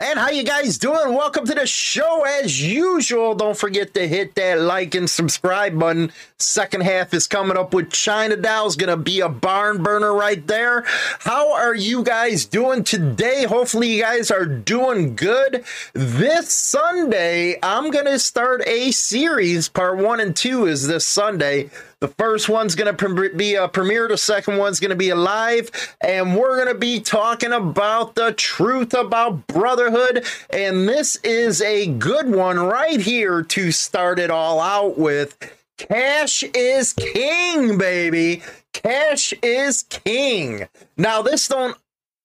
And how you guys doing? Welcome to the show as usual. Don't forget to hit that like and subscribe button. Second half is coming up with China Doll's gonna be a barn burner right there. How are you guys doing today? Hopefully you guys are doing good. This Sunday, I'm gonna start a series. Part one and two is this Sunday. The first one's going to be a premiere. The second one's going to be a live. And we're going to be talking about the truth about brotherhood. And this is a good one right here to start it all out with. Cash is king, baby. Cash is king. Now, this don't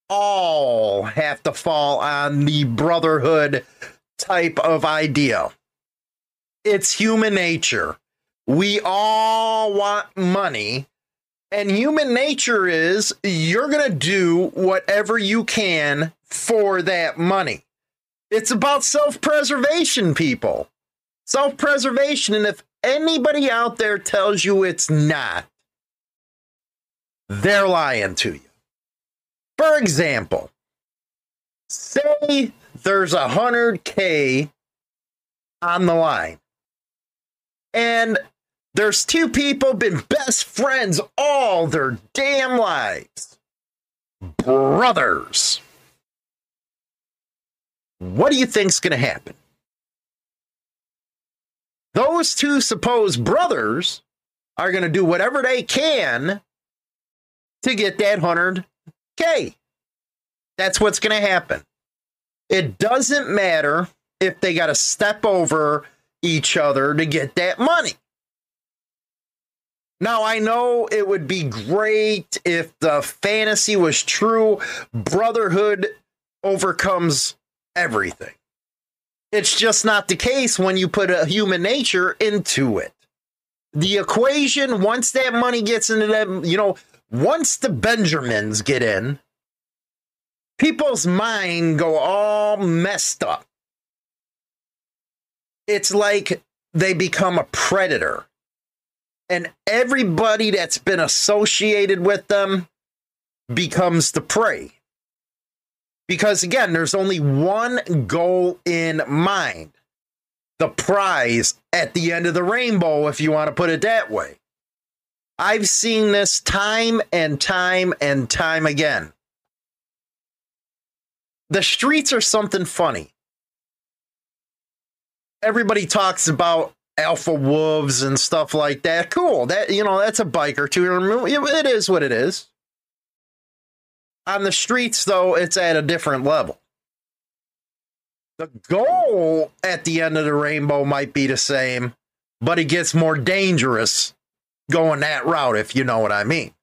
all have to fall on the brotherhood type of idea. It's human nature we all want money. And human nature is you're going to do whatever you can for that money. It's about self preservation, people. Self preservation. And if anybody out there tells you it's not, they're lying to you. For example, say there's a 100K on the line. And there's two people been best friends all their damn lives. Brothers. What do you think's going to happen? Those two supposed brothers are going to do whatever they can to get that 100K. That's what's going to happen. It doesn't matter if they got to step over each other to get that money. Now, I know it would be great if the fantasy was true. Brotherhood overcomes everything. It's just not the case when you put a human nature into it. The equation, once that money gets into them, you know, once the Benjamins get in, people's mind go all messed up. It's like they become a predator and everybody that's been associated with them becomes the prey. Because again, there's only one goal in mind the prize at the end of the rainbow, if you want to put it that way. I've seen this time and time and time again. The streets are something funny. Everybody talks about alpha wolves and stuff like that. Cool. That you know, that's a biker too. It is what it is. On the streets, though, it's at a different level. The goal at the end of the rainbow might be the same, but it gets more dangerous going that route, if you know what I mean.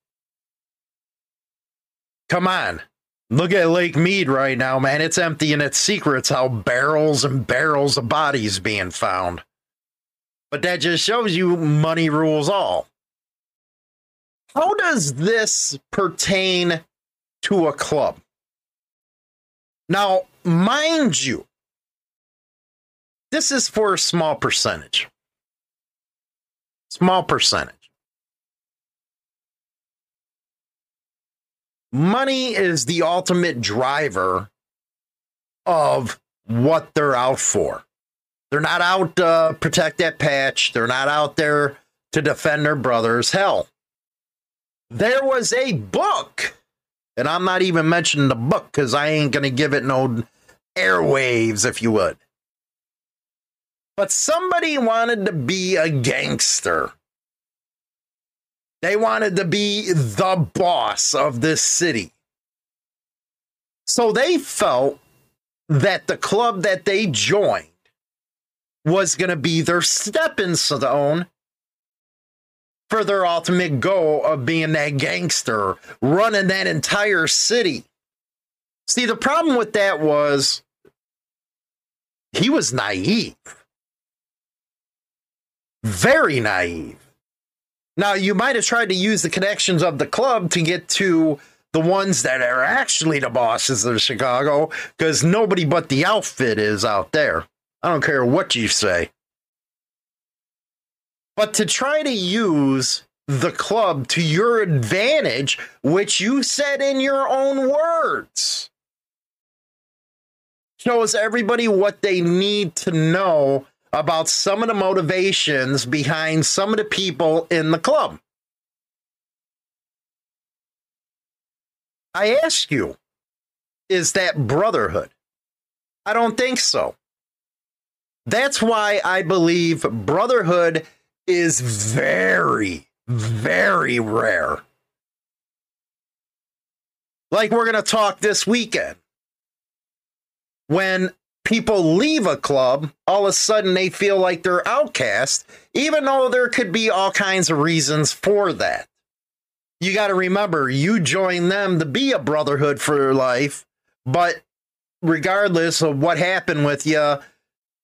Come on. Look at Lake Mead right now, man. It's empty and its secrets how barrels and barrels of bodies being found. But that just shows you money rules all. How does this pertain to a club? Now, mind you, this is for a small percentage. Small percentage. Money is the ultimate driver of what they're out for. They're not out to uh, protect that patch. They're not out there to defend their brothers. Hell, there was a book, and I'm not even mentioning the book because I ain't going to give it no airwaves, if you would. But somebody wanted to be a gangster. They wanted to be the boss of this city. So they felt that the club that they joined was going to be their stepping stone for their ultimate goal of being that gangster, running that entire city. See, the problem with that was he was naive. Very naive. Now, you might have tried to use the connections of the club to get to the ones that are actually the bosses of Chicago, because nobody but the outfit is out there. I don't care what you say. But to try to use the club to your advantage, which you said in your own words, shows everybody what they need to know about some of the motivations behind some of the people in the club. I ask you, is that brotherhood? I don't think so. That's why I believe brotherhood is very, very rare. Like we're going to talk this weekend. When people leave a club, all of a sudden they feel like they're outcast, even though there could be all kinds of reasons for that. You got to remember, you join them to be a brotherhood for life, but regardless of what happened with you,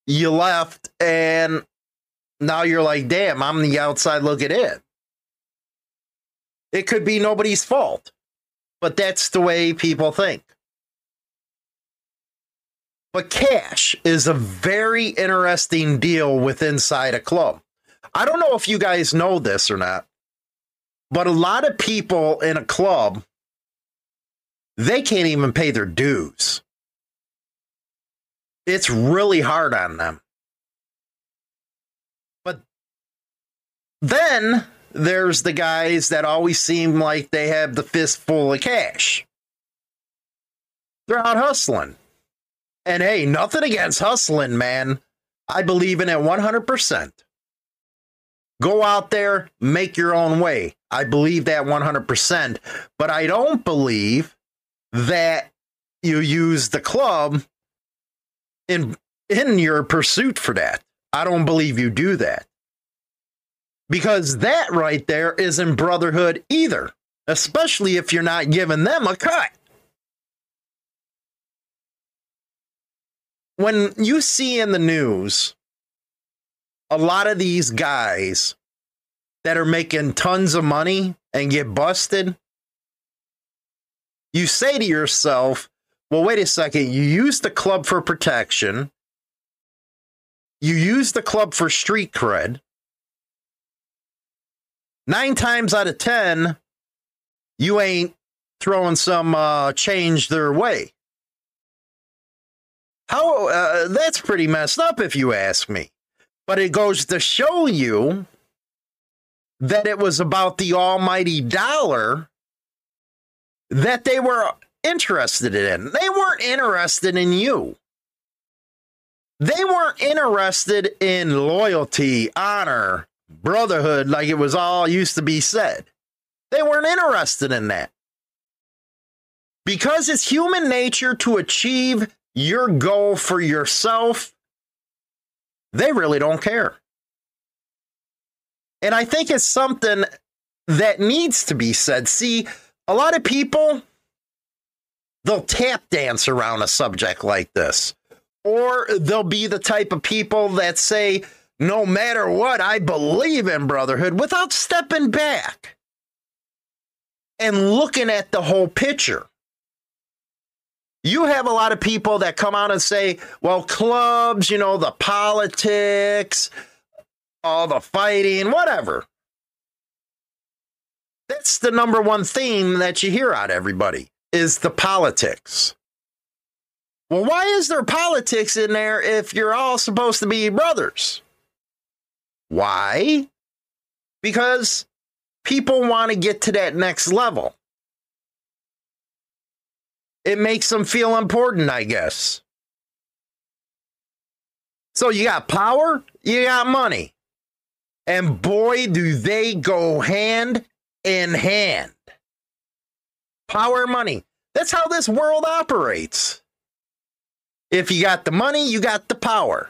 you left and now you're like, damn, I'm the outside looking in. It could be nobody's fault, but that's the way people think. But cash is a very interesting deal with inside a club. I don't know if you guys know this or not, but a lot of people in a club, they can't even pay their dues. It's really hard on them. But then there's the guys that always seem like they have the fistful of cash. They're out hustling. And hey, nothing against hustling, man. I believe in it 100%. Go out there, make your own way. I believe that 100%. But I don't believe that you use the club in in your pursuit for that. I don't believe you do that. Because that right there isn't brotherhood either, especially if you're not giving them a cut. when you see in the news a lot of these guys that are making tons of money and get busted, you say to yourself, well, wait a second, you use the club for protection, you use the club for street cred. Nine times out of 10, you ain't throwing some uh, change their way. How uh, that's pretty messed up, if you ask me. But it goes to show you that it was about the almighty dollar that they were interested in. They weren't interested in you. They weren't interested in loyalty, honor, brotherhood, like it was all used to be said. They weren't interested in that. Because it's human nature to achieve your goal for yourself, they really don't care. And I think it's something that needs to be said. See, a lot of people, they'll tap dance around a subject like this. Or they'll be the type of people that say, no matter what, I believe in brotherhood without stepping back and looking at the whole picture. You have a lot of people that come out and say, well, clubs, you know, the politics, all the fighting, whatever. That's the number one theme that you hear out of everybody is the politics. Well, why is there politics in there if you're all supposed to be brothers? Why? Because people want to get to that next level it makes them feel important, I guess. So you got power, you got money. And boy, do they go hand in hand. Power, money. That's how this world operates. If you got the money, you got the power.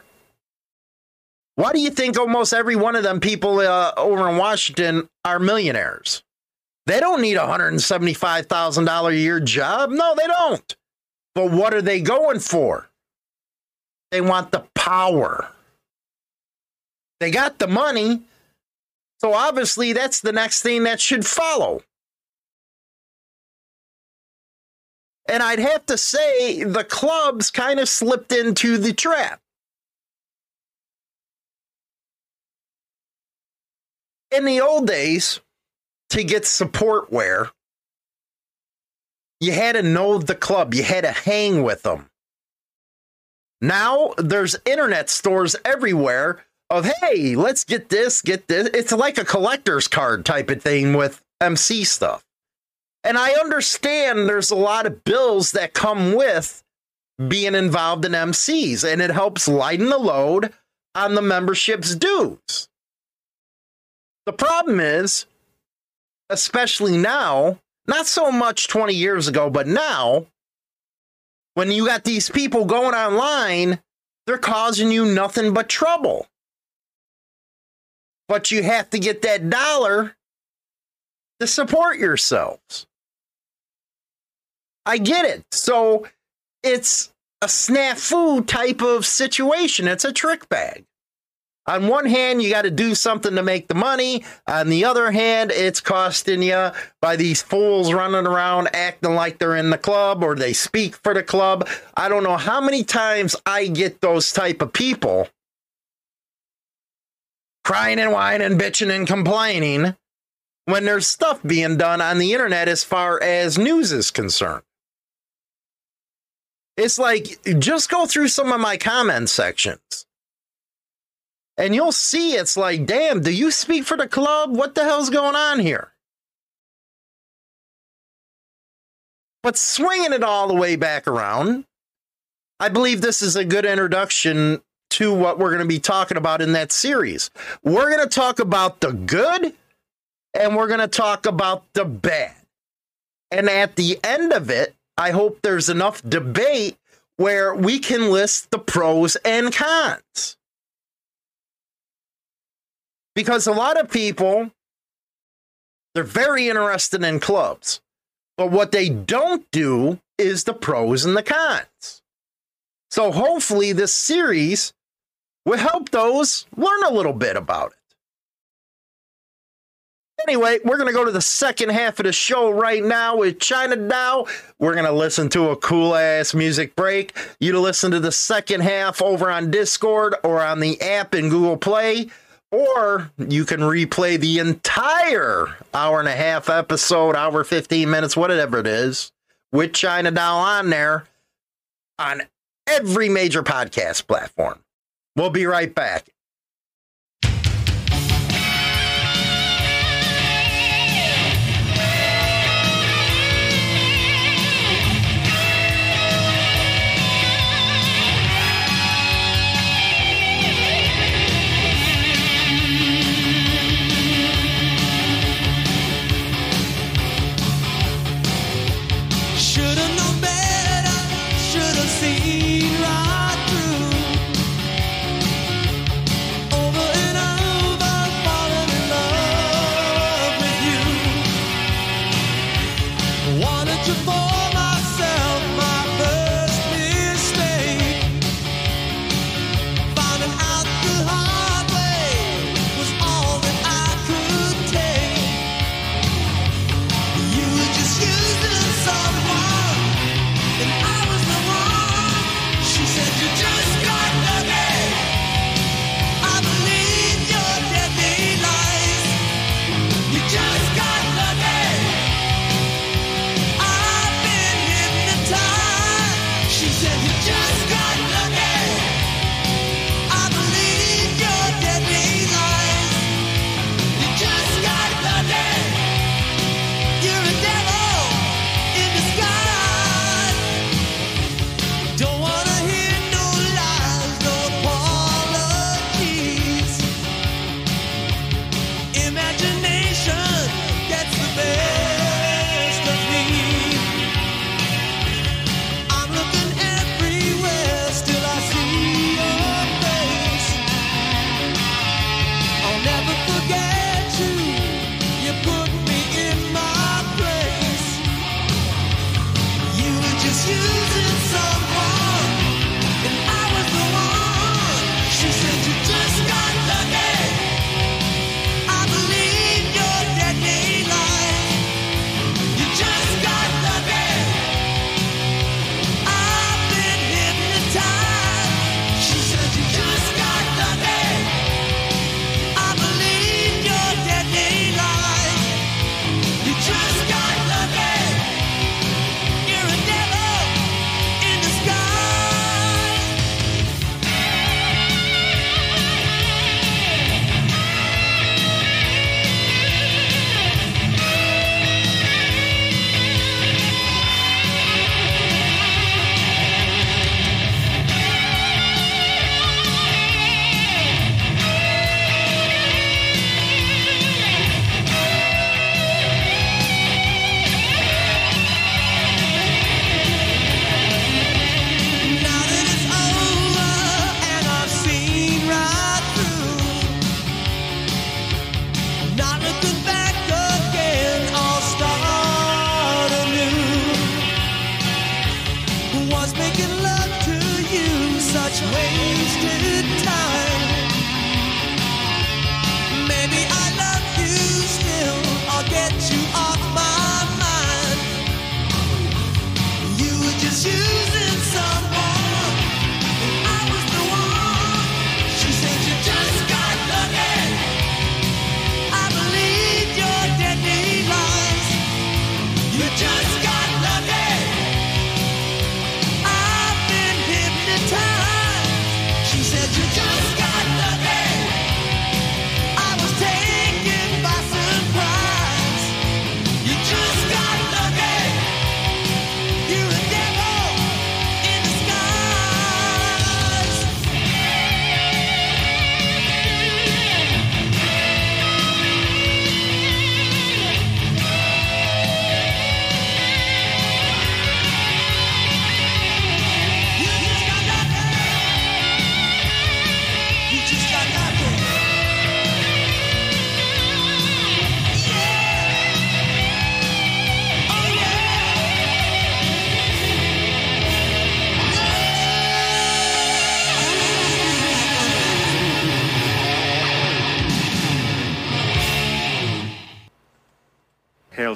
Why do you think almost every one of them people uh, over in Washington are millionaires? They don't need a $175,000 a year job. No, they don't. But what are they going for? They want the power. They got the money. So obviously, that's the next thing that should follow. And I'd have to say the clubs kind of slipped into the trap. In the old days, to get support wear, you had to know the club, you had to hang with them. Now there's internet stores everywhere of hey, let's get this, get this. It's like a collector's card type of thing with MC stuff. And I understand there's a lot of bills that come with being involved in MCs, and it helps lighten the load on the membership's dues. The problem is, especially now, not so much 20 years ago, but now, when you got these people going online, they're causing you nothing but trouble. But you have to get that dollar to support yourselves. I get it. So it's a snafu type of situation. It's a trick bag. On one hand, you got to do something to make the money. On the other hand, it's costing you by these fools running around acting like they're in the club or they speak for the club. I don't know how many times I get those type of people crying and whining, bitching and complaining when there's stuff being done on the internet as far as news is concerned. It's like just go through some of my comment sections. And you'll see it's like, damn, do you speak for the club? What the hell's going on here? But swinging it all the way back around, I believe this is a good introduction to what we're going to be talking about in that series. We're going to talk about the good and we're going to talk about the bad. And at the end of it, I hope there's enough debate where we can list the pros and cons. Because a lot of people, they're very interested in clubs, but what they don't do is the pros and the cons. So hopefully, this series will help those learn a little bit about it. Anyway, we're going to go to the second half of the show right now with China Doll. We're going to listen to a cool ass music break. You to listen to the second half over on Discord or on the app in Google Play, or you can replay the entire hour and a half episode, hour 15 minutes, whatever it is, with China Doll on there on every major podcast platform. We'll be right back.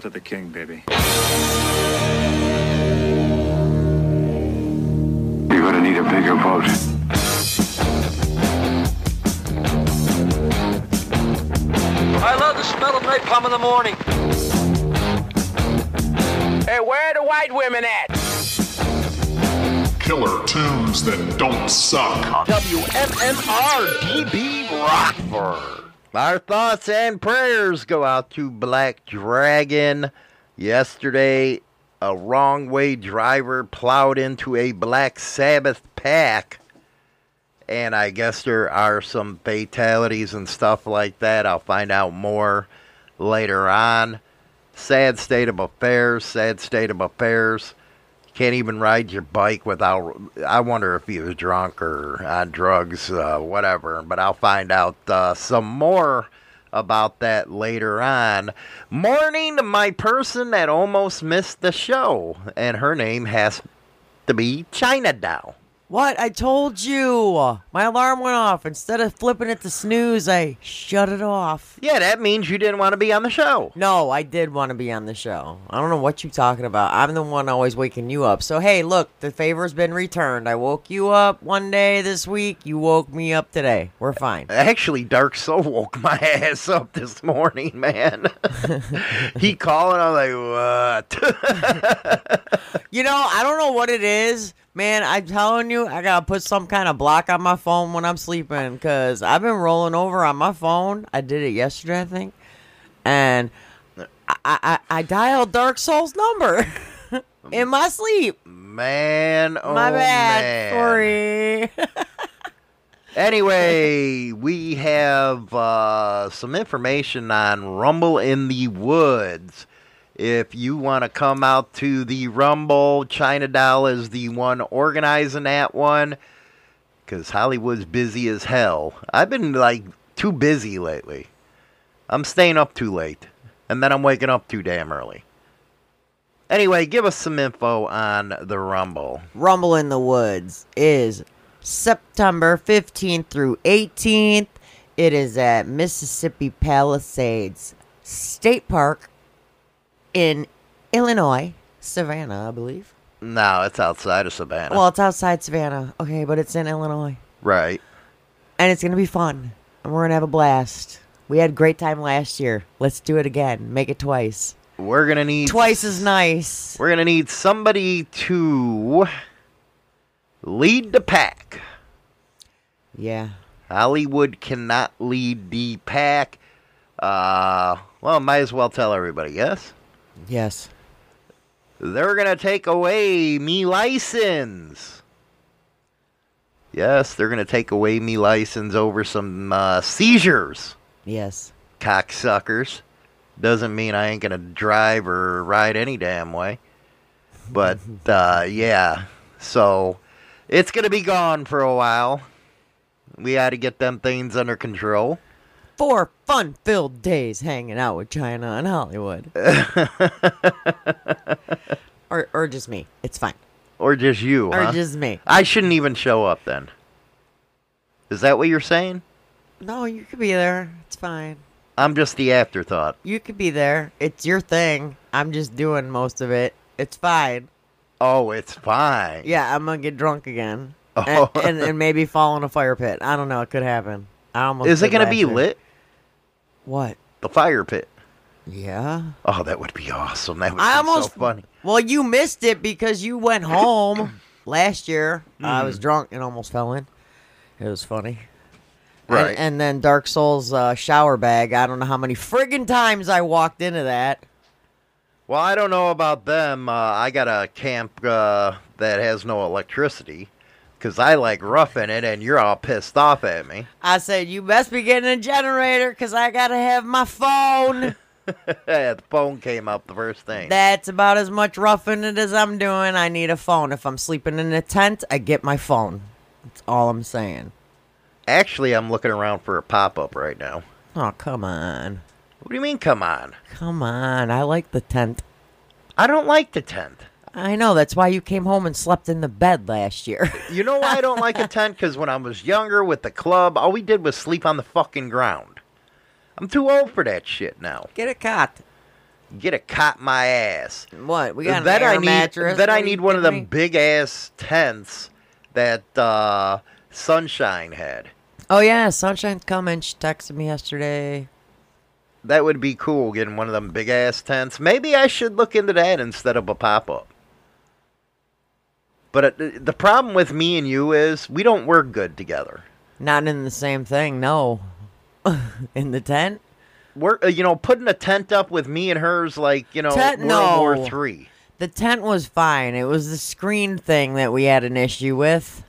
To the king, baby. You're gonna need a bigger boat. I love the smell of napalm in the morning. Hey, where are the white women at? Killer tunes that don't suck. WMMR DB Rockford. Our thoughts and prayers go out to Black Dragon. Yesterday, a wrong way driver plowed into a Black Sabbath pack. And I guess there are some fatalities and stuff like that. I'll find out more later on. Sad state of affairs, sad state of affairs. Can't even ride your bike without. I wonder if he was drunk or on drugs, uh, whatever. But I'll find out uh, some more about that later on. Morning to my person that almost missed the show, and her name has to be China Doll. What? I told you. My alarm went off. Instead of flipping it to snooze, I shut it off. Yeah, that means you didn't want to be on the show. No, I did want to be on the show. I don't know what you're talking about. I'm the one always waking you up. So, hey, look, the favor's been returned. I woke you up one day this week. You woke me up today. We're fine. Actually, Dark Soul woke my ass up this morning, man. he called and I was like, what? You know, I don't know what it is. Man, I'm telling you, I gotta put some kind of block on my phone when I'm sleeping because I've been rolling over on my phone. I did it yesterday, I think, and I I, I dialed Dark Soul's number in my sleep. man, oh my bad. man. Sorry. Anyway, we have uh, some information on Rumble in the Woods. If you want to come out to the Rumble, China Doll is the one organizing that one because Hollywood's busy as hell. I've been like too busy lately. I'm staying up too late, and then I'm waking up too damn early. Anyway, give us some info on the Rumble. Rumble in the Woods is September 15th through 18th. It is at Mississippi Palisades State Park in Illinois, Savanna, I believe. No, it's outside of Savanna. Well, it's outside Savanna, okay, but it's in Illinois. right. And it's going to be fun. And we're going to have a blast. We had a great time last year. Let's do it again. Make it twice. We're gonna need Twice as nice. We're gonna need somebody to lead the pack. Yeah. Hollywood cannot lead the pack. Uh, well, might as well tell everybody. Yes, Yes. they're gonna take away me license. Yes, they're gonna take away me license over some uh, seizures. Yes. cocksuckers. Doesn't mean I ain't gonna drive or ride any damn way. But uh, yeah, so it's gonna be gone for a while. We got to get them things under control. Four fun filled days hanging out with China and Hollywood. or, or just me. It's fine. or just you? or huh? just me. I shouldn't even show up then. Is that what you're saying? No, you could be there. It's fine. I'm just the afterthought. You could be there. It's your thing. I'm just doing most of it. It's fine. Oh, it's fine. Yeah, I'm gonna get drunk again, Oh. and, and and maybe fall in a fire pit. I don't know. It could happen. I almost. Is it going to last be year. lit? What? The fire pit. Yeah. Oh, that would be awesome. That would I be almost so funny. Well, you missed it because you went home last year. I Hmm. was drunk and almost fell in. It was funny. Right. And, and then Dark Souls uh, shower bag. I don't know how many friggin' times I walked into that. Well, I don't know about them. Uh, I got a camp uh, that has no electricity because I like roughing it, and you're all pissed off at me. I said, "You best be getting a generator because I gotta have my phone." the phone came up the first thing. That's about as much roughing it as I'm doing. I need a phone. If I'm sleeping in a tent, I get my phone. That's all I'm saying. Actually, I'm looking around for a pop up right now. Oh, come on. What do you mean, come on? Come on. I like the tent. I don't like the tent. I know. That's why you came home and slept in the bed last year. You know why I don't like a tent? Because when I was younger with the club, all we did was sleep on the fucking ground. I'm too old for that shit now. Get a cot. Get a cot my ass. What? We got an air I need mattress. then I need one of them me? big ass tents that uh, Sunshine had. Oh yeah, Sunshine's coming. She texted me yesterday. That would be cool, getting one of them big ass tents. Maybe I should look into that instead of a pop up. But uh, the problem with me and you is we don't work good together. Not in the same thing. No. in the tent. We're, uh, you know, putting a tent up with me and hers, like you know, Tent- World War. Three. The tent was fine. It was the screen thing that we had an issue with.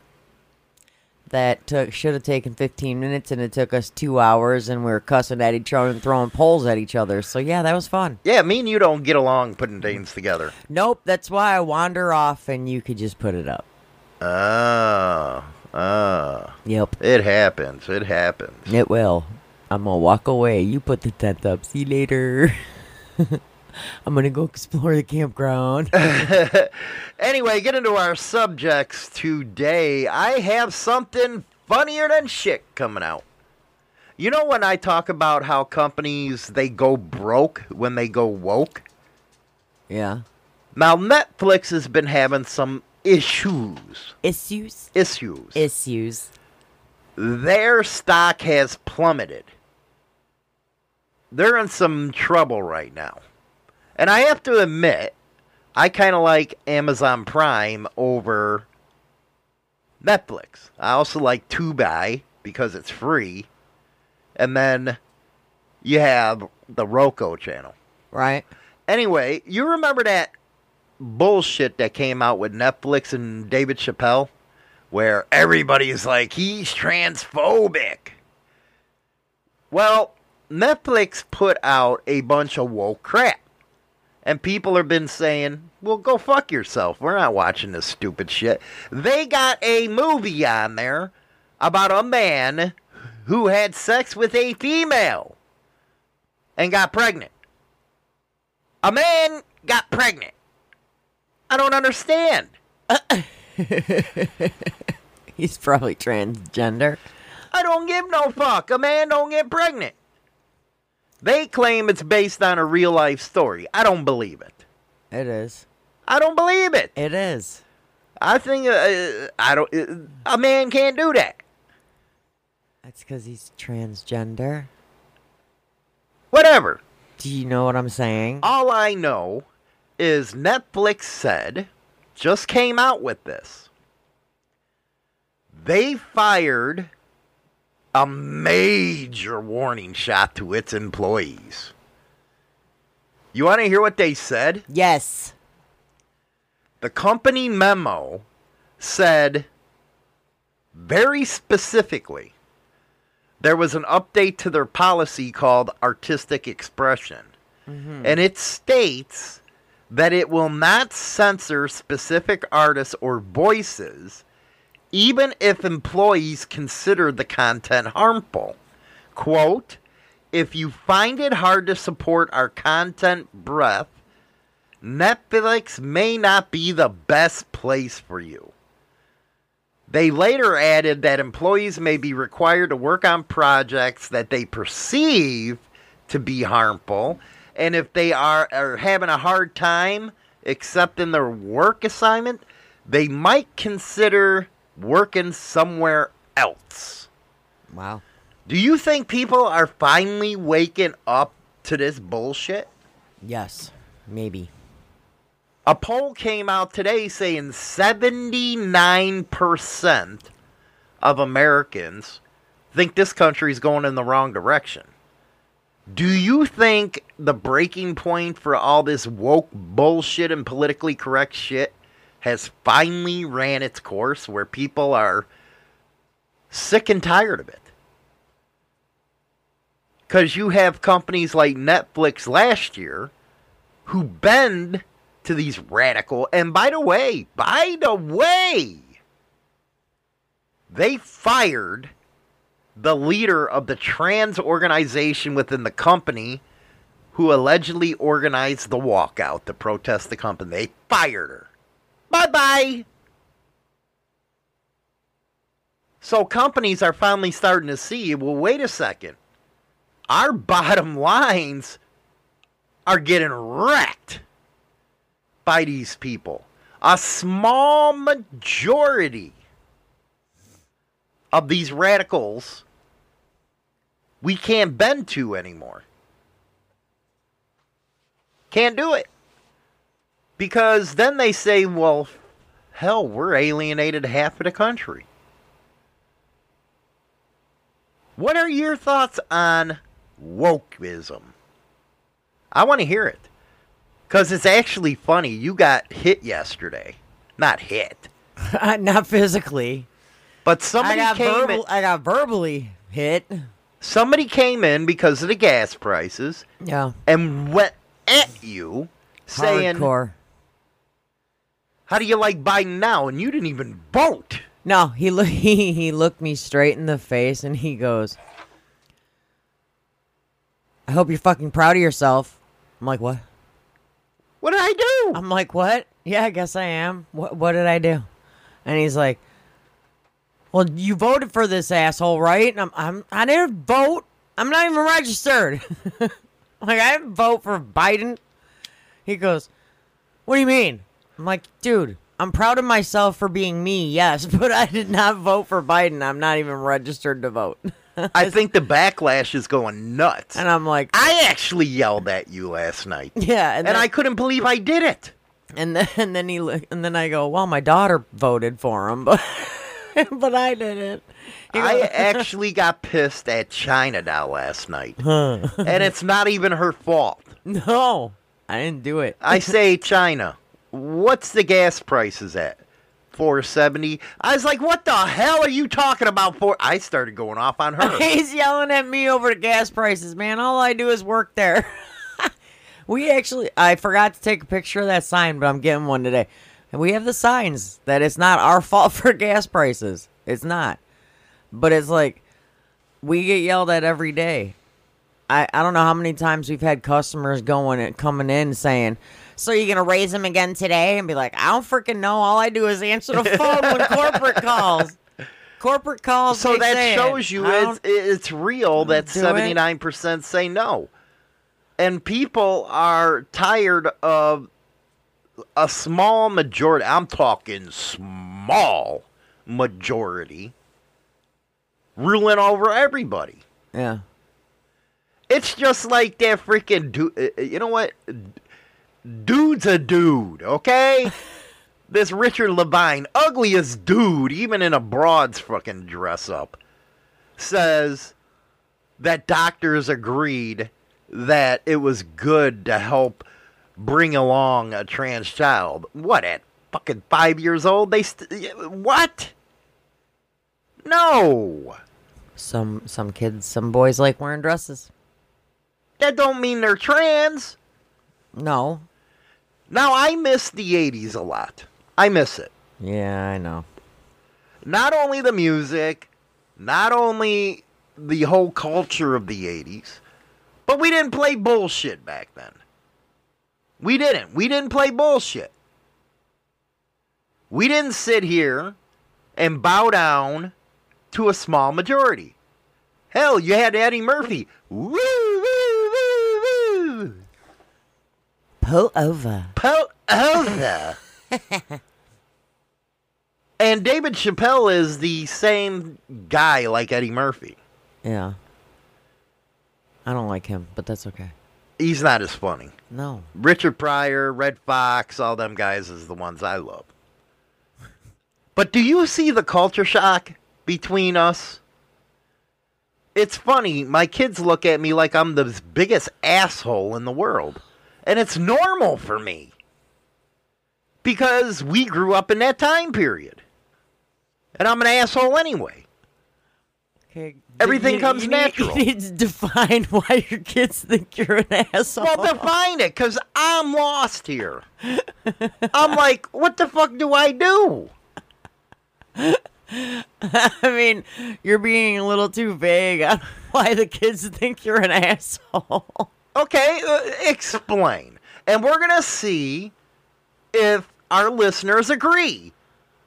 That took should have taken 15 minutes, and it took us two hours, and we were cussing at each other and throwing poles at each other. So yeah, that was fun. Yeah, me and you don't get along putting things together. Nope, that's why I wander off, and you could just put it up. Ah, ah. Yep, It happens. It happens. it will. I'm gonna walk away. You put the tent up. See you later. I'm gonna go explore the campground. Anyway, get into our subjects today. I have something funnier than shit coming out. You know when I talk about how companies they go broke when they go woke? yeah. Now Netflix has been having some issues. Issues. Issues. Issues. Their stock has plummeted. They're in some trouble right now. And I have to admit, I kind of like Amazon Prime over Netflix. I also like Tubi because it's free. And then you have the Roku channel. Right. Anyway, you remember that bullshit that came out with Netflix and David Chappelle? Where everybody's like, he's transphobic. Well, Netflix put out a bunch of woke crap. And people have been saying, well, go fuck yourself. We're not watching this stupid shit. They got a movie on there about a man who had sex with a female and got pregnant. A man got pregnant. I don't understand. He's probably transgender. I don't give no fuck. A man don't get pregnant. They claim it's based on a real life story. I don't believe it. It is. I don't believe it. It is. I think uh, I don't. Uh, a man can't do that. That's because he's transgender. Whatever. Do you know what I'm saying? All I know is Netflix said, just came out with this. They fired a major warning shot to its employees. You want to hear what they said? Yes. The company memo said very specifically there was an update to their policy called artistic expression. Mm-hmm. And it states that it will not censor specific artists or voices, even if employees consider the content harmful. Quote, if you find it hard to support our content breadth, Netflix may not be the best place for you. They later added that employees may be required to work on projects that they perceive to be harmful, and if they are, are having a hard time accepting their work assignment, they might consider working somewhere else. Wow. Do you think people are finally waking up to this bullshit? Yes. Maybe. A poll came out today saying 79% of Americans think this country is going in the wrong direction. Do you think the breaking point for all this woke bullshit and politically correct shit has finally ran its course where people are sick and tired of it? Because you have companies like Netflix last year who bend to these radical. And by the way, by the way, they fired the leader of the trans organization within the company who allegedly organized the walkout to protest the company. They fired her. Bye bye. So companies are finally starting to see well, wait a second. Our bottom lines are getting wrecked by these people. A small majority of these radicals we can't bend to anymore. Can't do it. Because then they say, well, hell, we're alienated half of the country. What are your thoughts on wokeism? I want to hear it. Because it's actually funny. You got hit yesterday. Not hit. Not physically. But I somebody got came in, I got verbally hit. somebody came in because of the gas prices Yeah. and went at you saying, Hardcore. How do you like Biden now? And you didn't even vote. No, he look he, he looked me straight in the face and he goes, I hope you're fucking proud of yourself. I'm like, what? What did I do? I'm like, what? Yeah, I guess I am. What what did I do? And he's like, Well, you voted for this asshole, right? And I'm I'm I didn't vote. I'm not even registered. like I didn't vote for Biden. He goes, What do you mean? I'm like, dude, I'm proud of myself for being me, yes, but I did not vote for Biden. I'm not even registered to vote. I think the backlash is going nuts. and I'm like, I actually yelled at you last night. yeah, And then- I couldn't believe I did it. And then and then he and then I go, well, my daughter voted for him, but but I didn't. He I actually got pissed at China now last night. huh. and it's not even her fault. no, I didn't do it. I say, China, what's the gas prices at? 470. I was like, what the hell are you talking about for? I started going off on her. He's yelling at me over the gas prices, man. All I do is work there. we actually, I forgot to take a picture of that sign, but I'm getting one today. And we have the signs that it's not our fault for gas prices. It's not. But it's like, we get yelled at every day. I, I don't know how many times we've had customers going and coming in saying, "So you're gonna raise them again today?" And be like, "I don't freaking know. All I do is answer the phone when corporate calls. Corporate calls. So that say it. shows you it's, it's real that 79% say no. And people are tired of a small majority. I'm talking small majority ruling over everybody. yeah. It's just like that freaking dude. Uh, uh, you know what? Dude's a dude, okay? this Richard Levine, ugliest dude, even in a broad's fucking dress up, says that doctors agreed that it was good to help bring along a trans child. What, at fucking five years old? They st- What? No. Some some kids, some boys like wearing dresses. That don't mean they're trans. No. Now I miss the 80s a lot. I miss it. Yeah, I know. Not only the music, not only the whole culture of the 80s, but we didn't play bullshit back then. We didn't. We didn't play bullshit. We didn't sit here and bow down to a small majority. Hell, you had Eddie Murphy. Woo, woo. Pull over. Pull over. and David Chappelle is the same guy like Eddie Murphy. Yeah. I don't like him, but that's okay. He's not as funny. No. Richard Pryor, Redd Foxx, all them guys is the ones I love. But do you see the culture shock between us? It's funny. My kids look at me like I'm the biggest asshole in the world. And it's normal for me. Because we grew up in that time period. And I'm an asshole anyway. Okay. Everything you- comes you need- natural. You need to define why your kids think you're an asshole. Well, define it, because I'm lost here. I'm like, what the fuck do I do? I mean, you're being a little too vague on why the kids think you're an asshole. Okay, uh, explain. And we're going to see if our listeners agree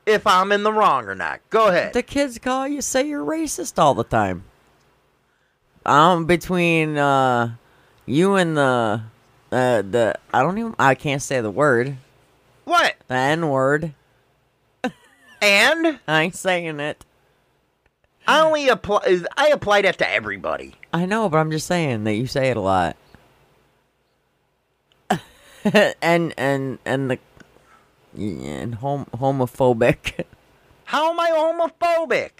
if I'm in the wrong or not. Go ahead. The kids call you say you're racist all the time. I'm between uh, you and the uh, the I don't even I can't say the word what? the N word. And I ain't saying it. I only apply I apply that to everybody. I know, but I'm just saying that you say it a lot. and and and the and hom- homophobic. How am I homophobic?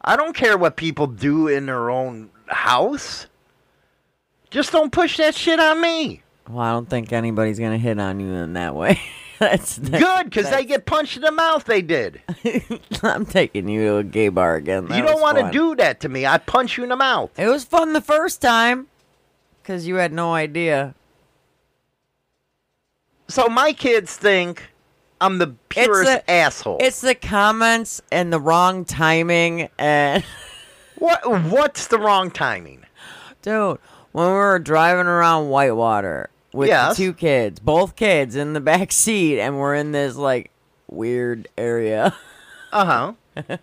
I don't care what people do in their own house. Just don't push that shit on me. Well, I don't think anybody's gonna hit on you in that way. that's Good, because they get punched in the mouth. They did. I'm taking you to a gay bar again. That you don't want to do that to me. I punch you in the mouth. It was fun the first time, cause you had no idea. So my kids think I'm the purest the- asshole. It's the comments and the wrong timing and. what? What's the wrong timing? Dude, when we were driving around Whitewater with Yes. two kids, both kids in the back seat, and we're in this like weird area. Uh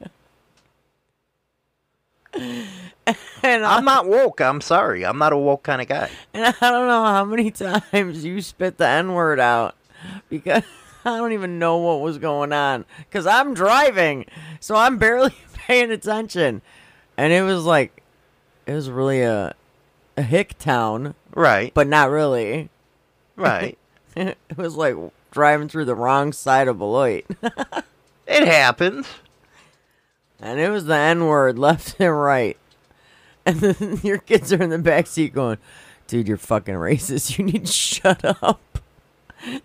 and, I, I'm not woke. I'm sorry. I'm not a woke kind of guy. and I don't know how many times you spit the N word out because I don't even know what was going on. Because I'm driving, so I'm barely paying attention. And it was like, it was really a, a hick town, Right. but not really. Right. it was like driving through the wrong side of Beloit. it happens. And it was the N word left and right. And then your kids are in the back seat going, dude, you're fucking racist. You need to shut up.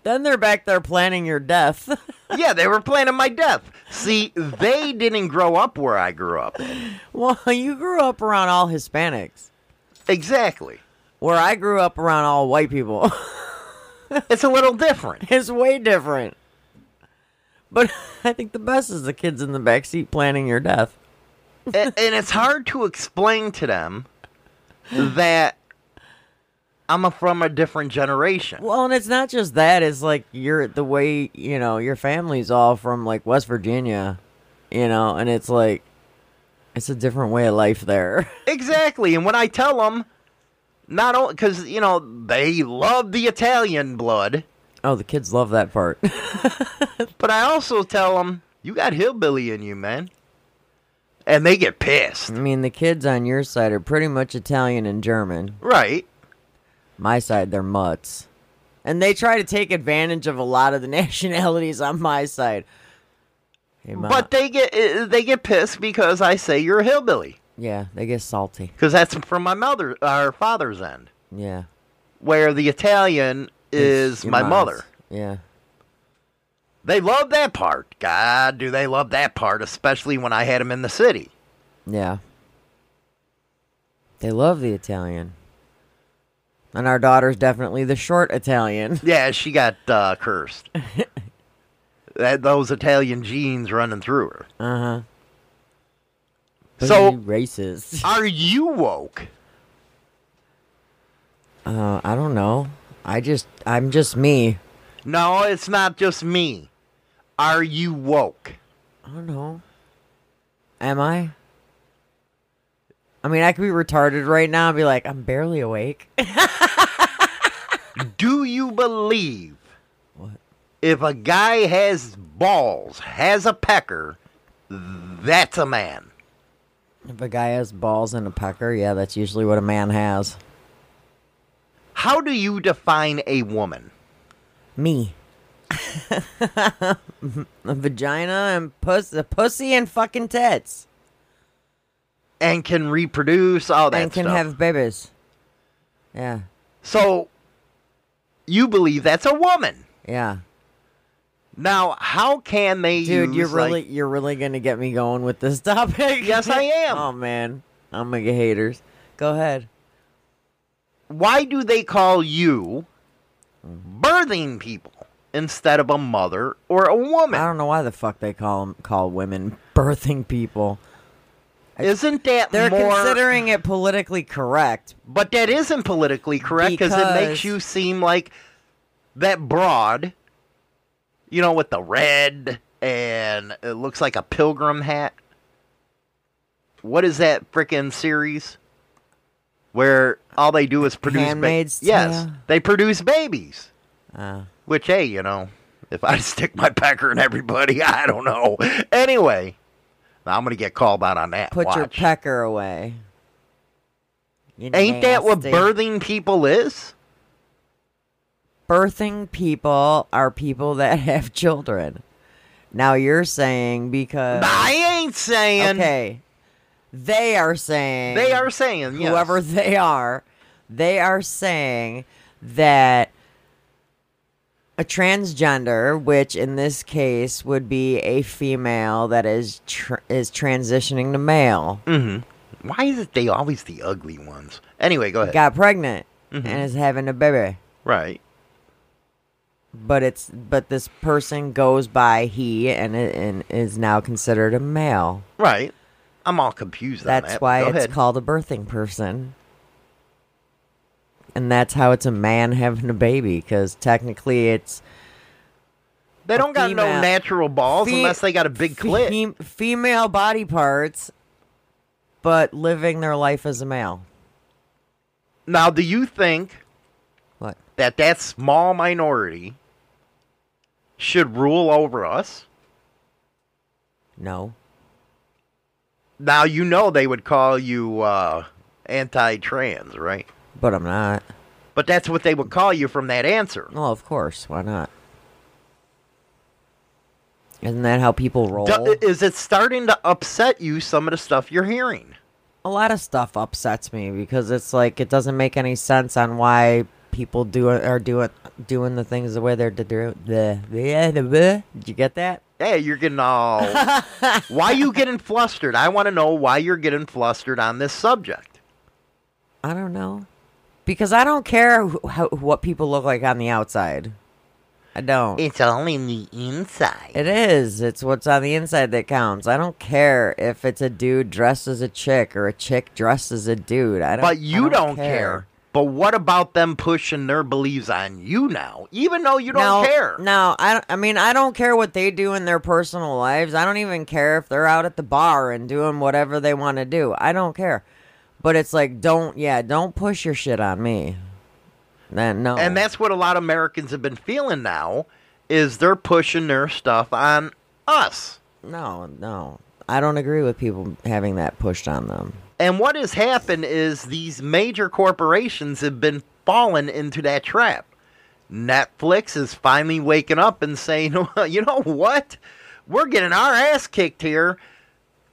Then they're back there planning your death. Yeah, they were planning my death. See, they didn't grow up where I grew up. well, you grew up around all Hispanics, Exactly. where I grew up around all white people. It's a little different. it's way different. But I think the best is the kids in the back seat planning your death. And it's hard to explain to them that I'm a, from a different generation. Well, and it's not just that. It's like you're the way you know your family's all from like West Virginia, you know, and it's like it's a different way of life there. Exactly. And when I tell them, not only because you know they love the Italian blood, oh, the kids love that part. but I also tell them you got hillbilly in you, man, and they get pissed. I mean, the kids on your side are pretty much Italian and German. Right. My side, they're mutts, and they try to take advantage of a lot of the nationalities on my side. Hey, Ma- But they get uh, they get pissed because I say you're a hillbilly yeah, they get salty. because that's from my mother, our father's end, Yeah, where the Italian is my mother. Yeah. They love that part. God, do they love that part, especially when I had them in the city. Yeah. They love the Italian. And our daughter's definitely the short Italian. Yeah, she got uh, cursed. that those Italian genes running through her. Uh huh. So- racist. Are you woke? Uh, I don't know. I just, I'm just me. No, it's not just me. Are you woke? I don't know. Am I? I mean, I could be retarded right now and be like, I'm barely awake. Do you believe if a guy has balls, has a pecker, that's a man? if a guy has balls and a pecker, yeah, that's usually what a man has. How do you define a woman? Me. a vagina and puss, a pussy and fucking tits. And can reproduce all that and can stuff. have babies. Yeah, so you believe that's a woman. yeah. Now, how can they Dude, use you're like- really you're really gonna get me going with this topic. Yes, I am. oh man, I'm gonna get haters. Go ahead. why do they call you mm-hmm. birthing people instead of a mother or a woman? I don't know why the fuck they call 'em- call women birthing people. Isn't that They're more? considering it politically correct. but that isn't politically correct because it makes Because- you seem like that broad. You know, with the red and it looks like a pilgrim hat. What is that frickin' series? Where all they do is produce ba- Handmaid's Yes, Tale? they produce babies. Uh, Which, hey, you know, if I stick my pecker in everybody, I don't know. Anyway, I'm gonna get called out on that. put your pecker away. You Ain't that what birthing people is? birthing people are people that have children. Now you're saying because I ain't saying. okay, they are saying They are saying yes. whoever they are, they are saying that a transgender, which in this case would be a female that is tr- is transitioning to male, Why is it they always the ugly ones? Anyway, go ahead. got pregnant Mm-hmm. and is having a baby. right. but it's but this person goes by he and and is now considered a male. Right. I'm all confused on That's that. why Go it's ahead. called a birthing person. And that's how it's a man having a baby because technically it's They don't got no natural balls fe- unless they got a big clit. fem- female body parts, but living their life as a male. Now, do you think What? that that small minority should rule over us? No. Now you know they would call you uh, anti-trans, right? But I'm not. But that's what they would call you from that answer. Well, of course. Why not? Isn't that how people roll? Do- is it starting to upset you some of the stuff you're hearing? a lot of stuff upsets me because it's like it doesn't make any sense on why people do it are doing doing the things the way they're doing. The the the did you get that? Hey, you're getting all. why you getting flustered? I want to know why you're getting flustered on this subject. I don't know because I don't care wh- how, what people look like on the outside. I don't. It's all in the inside. It is. It's what's on the inside that counts. I don't care if it's a dude dressed as a chick or a chick dressed as a dude. I don't. But you don't, care. But what about them pushing their beliefs on you now, even though you don't no, care? No, I, I mean, I don't care what they do in their personal lives. I don't even care if they're out at the bar and doing whatever they want to do. I don't care. But it's like, don't, yeah, don't push your shit on me. Then no. And that's what a lot of Americans have been feeling now, is they're pushing their stuff on us. no, no. I don't agree with people having that pushed on them. And what has happened is these major corporations have been falling into that trap. Netflix is finally waking up and saying, well, you know what? We're getting our ass kicked here.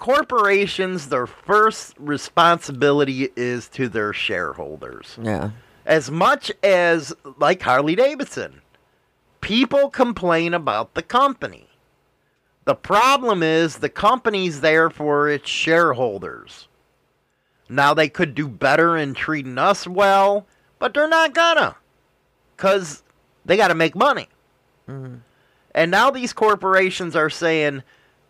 Corporations, their first responsibility is to their shareholders. Yeah. As much as, like Harley Davidson, people complain about the company. The problem is the company's there for its shareholders. Now they could do better in treating us well, but they're not gonna. Because they gotta make money. Mm-hmm. And now these corporations are saying,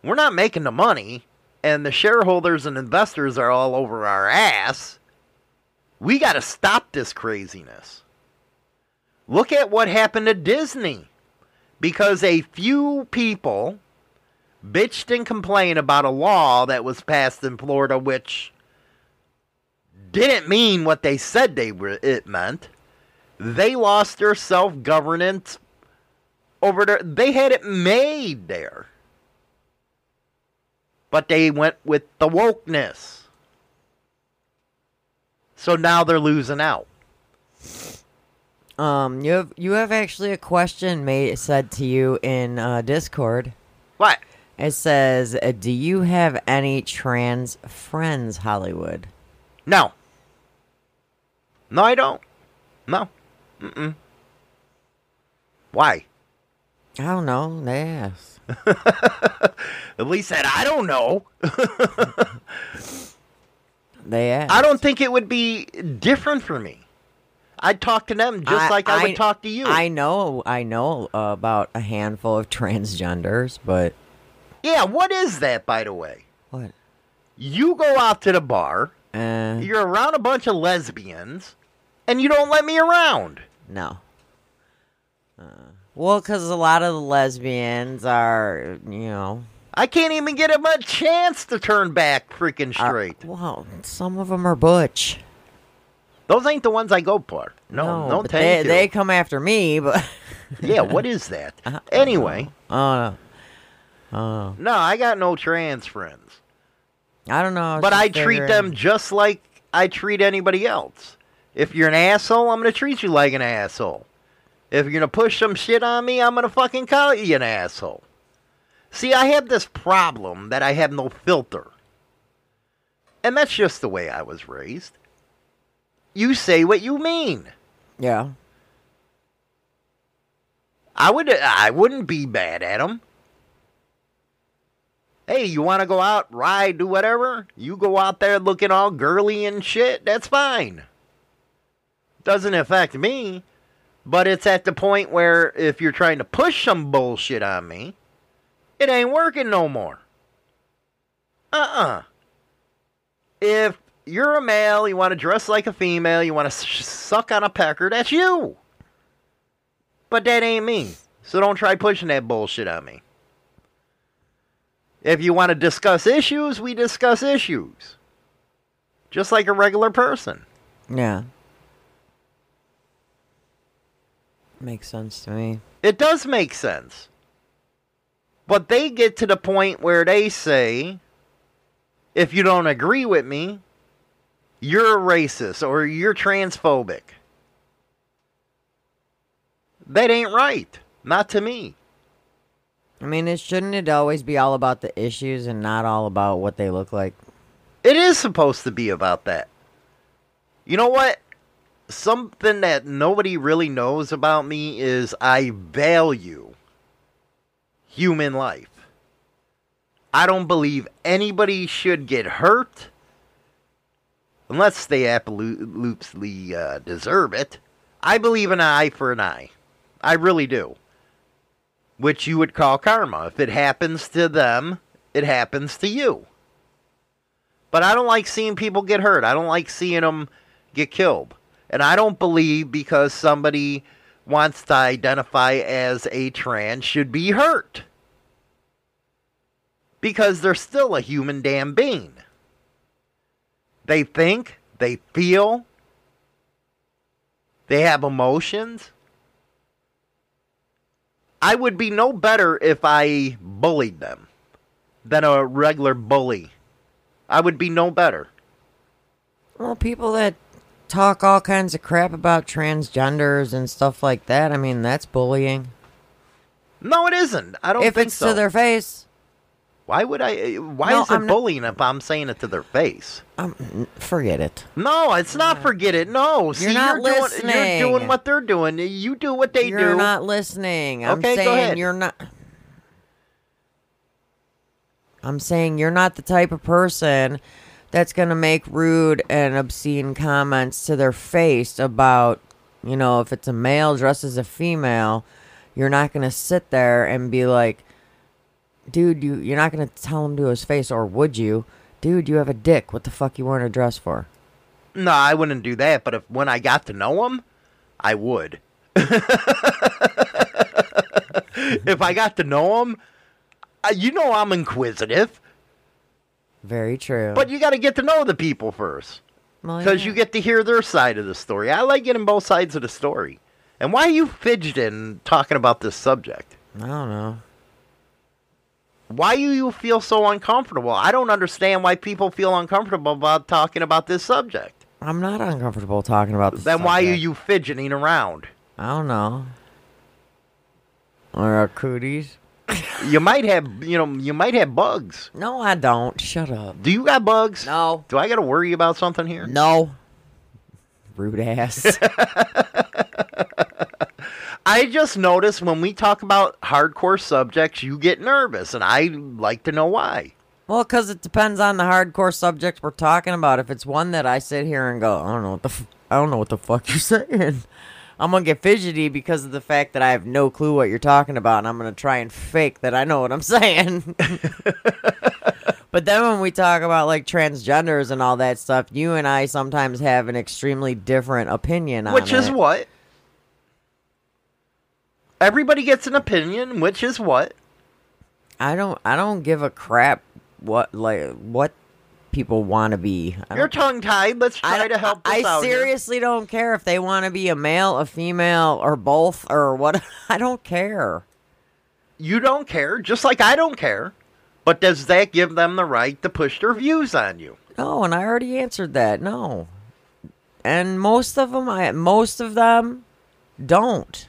we're not making the money, and the shareholders and investors are all over our ass. We gotta stop this craziness. Look at what happened to Disney. Because a few people bitched and complained about a law that was passed in Florida, which didn't mean what they said they were, it meant. They lost their self governance over there. They had it made there. But they went with the wokeness. So now they're losing out. Um, you have you have actually a question made said to you in uh, Discord. What? It says, uh, "Do you have any trans friends, Hollywood?" No. No, I don't. No. Mm-mm. Why? I don't know. They asked. At least that I don't know. They asked. I don't think it would be different for me. I'd talk to them just like I, would talk to you. I know. I know about a handful of transgenders, but yeah, what is that, by the way? what? You go out to the bar, Uh, you're around a bunch of lesbians, and you don't let me around. no. Uh, well, because a lot of the lesbians are, you know, I can't even get them a chance to turn back freaking are- straight. well, some of them are butch. Those ain't the ones I go for. No, no, thank they, you. they come after me, but yeah, what is that? Uh-huh. Anyway, oh no, no, I got no trans friends. I don't know. I But I treat figuring- them just like I treat anybody else. If you're an asshole, I'm gonna treat you like an asshole. If you're gonna push some shit on me, I'm gonna fucking call you an asshole. See, I have this problem that I have no filter. And that's just the way I was raised. You say what you mean. Yeah. I would I wouldn't be bad at them. Hey, you want to go out, ride, do whatever? You go out there looking all girly and shit. That's fine. Doesn't affect me. But it's at the point where if you're trying to push some bullshit on me, it ain't working no more. Uh-uh. If you're a male, you want to dress like a female, you want to suck on a pecker, that's you. But that ain't me. So don't try pushing that bullshit on me. If you want to discuss issues, we discuss issues. Just like a regular person. Yeah. Makes sense to me. It does make sense. But they get to the point where they say, if you don't agree with me, you're a racist or you're transphobic. That ain't right. Not to me. I mean, it shouldn't it always be all about the issues and not all about what they look like? It is supposed to be about that. You know what? Something that nobody really knows about me is I value human life. I don't believe anybody should get hurt unless they absolutely uh, deserve it. I believe an eye for an eye. I really do. Which you would call karma. If it happens to them, it happens to you. But I don't like seeing people get hurt. I don't like seeing them get killed. And I don't believe because somebody wants to identify as a trans should be hurt. Because they're still a human damn being. They think, they feel, they have emotions. I would be no better if I bullied them than a regular bully. I would be no better. Well, people that talk all kinds of crap about transgenders and stuff like that, I mean, that's bullying. No, it isn't. I don't if think it's so. to their face, Why would I? Why No, is it I'm not- bullying if I'm saying it to their face? um, forget it. No, it's not. Forget it. No, see, not you're doing, listening. You're doing what they're doing. You do what they you're do. not listening. I'm Okay, go saying ahead. you're not. I'm saying you're not the type of person that's going to make rude and obscene comments to their face about, you know, if it's a male dressed as a female, you're not going to sit there and be like, dude, you, you're not going to tell him to his face, or would you? Dude, you have a dick. What the fuck you wearing a dress for? No, I wouldn't do that. But if when I got to know him, I would. if I got to know uh, you know I'm inquisitive, Very true. but you got to get to know the people first Well, because yeah. you get to hear their side of the story. I like getting both sides of the story. And why are you fidgeting talking about this subject? I don't know. Why do you feel so uncomfortable? I don't understand why people feel uncomfortable about talking about this subject. I'm not uncomfortable talking about this. Then why are you fidgeting around? I don't know. Or our cooties? You might have, you know, you might have bugs. No, I don't. Shut up. Do you got bugs? No. Do I got to worry about something here? No. Rude ass. I just notice when we talk about hardcore subjects, you get nervous, and I like to know why. well, because it depends on the hardcore subject we're talking about. If it's one that I sit here and go, I don't know what the, f- I don't know what the fuck you're saying. I'm gonna get fidgety because of the fact that I have no clue what you're talking about, and I'm gonna try and fake that I know what I'm saying. but then when we talk about like transgenders and all that stuff, you and I sometimes have an extremely different opinion on Which is it. what? Everybody gets an opinion, which is what? I don't I don't give a crap what like what people want to be. I You're tongue tied. Let's try I, to help I, this out. here. seriously don't care if they want to be a male, a female, or both, or what. I don't care. You don't care, just like I don't care. But does that give them the right to push their views on you? No, and I already answered that. No, and most of them, I most of them don't.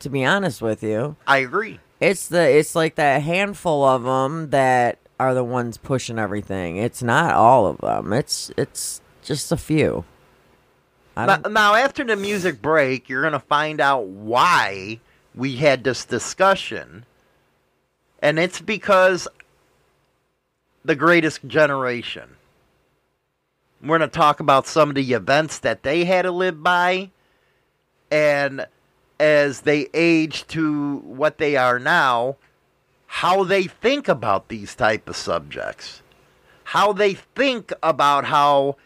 To be honest with you, I agree. it's the it's like that handful of them that are the ones pushing everything. It's not all of them. It's it's just a few. Now, now, after the music break, you're going to find out why we had this discussion. And it's because the greatest generation. We're going to talk about some of the events that they had to live by. And as they age to what they are now, how they think about these type of subjects. How they think about how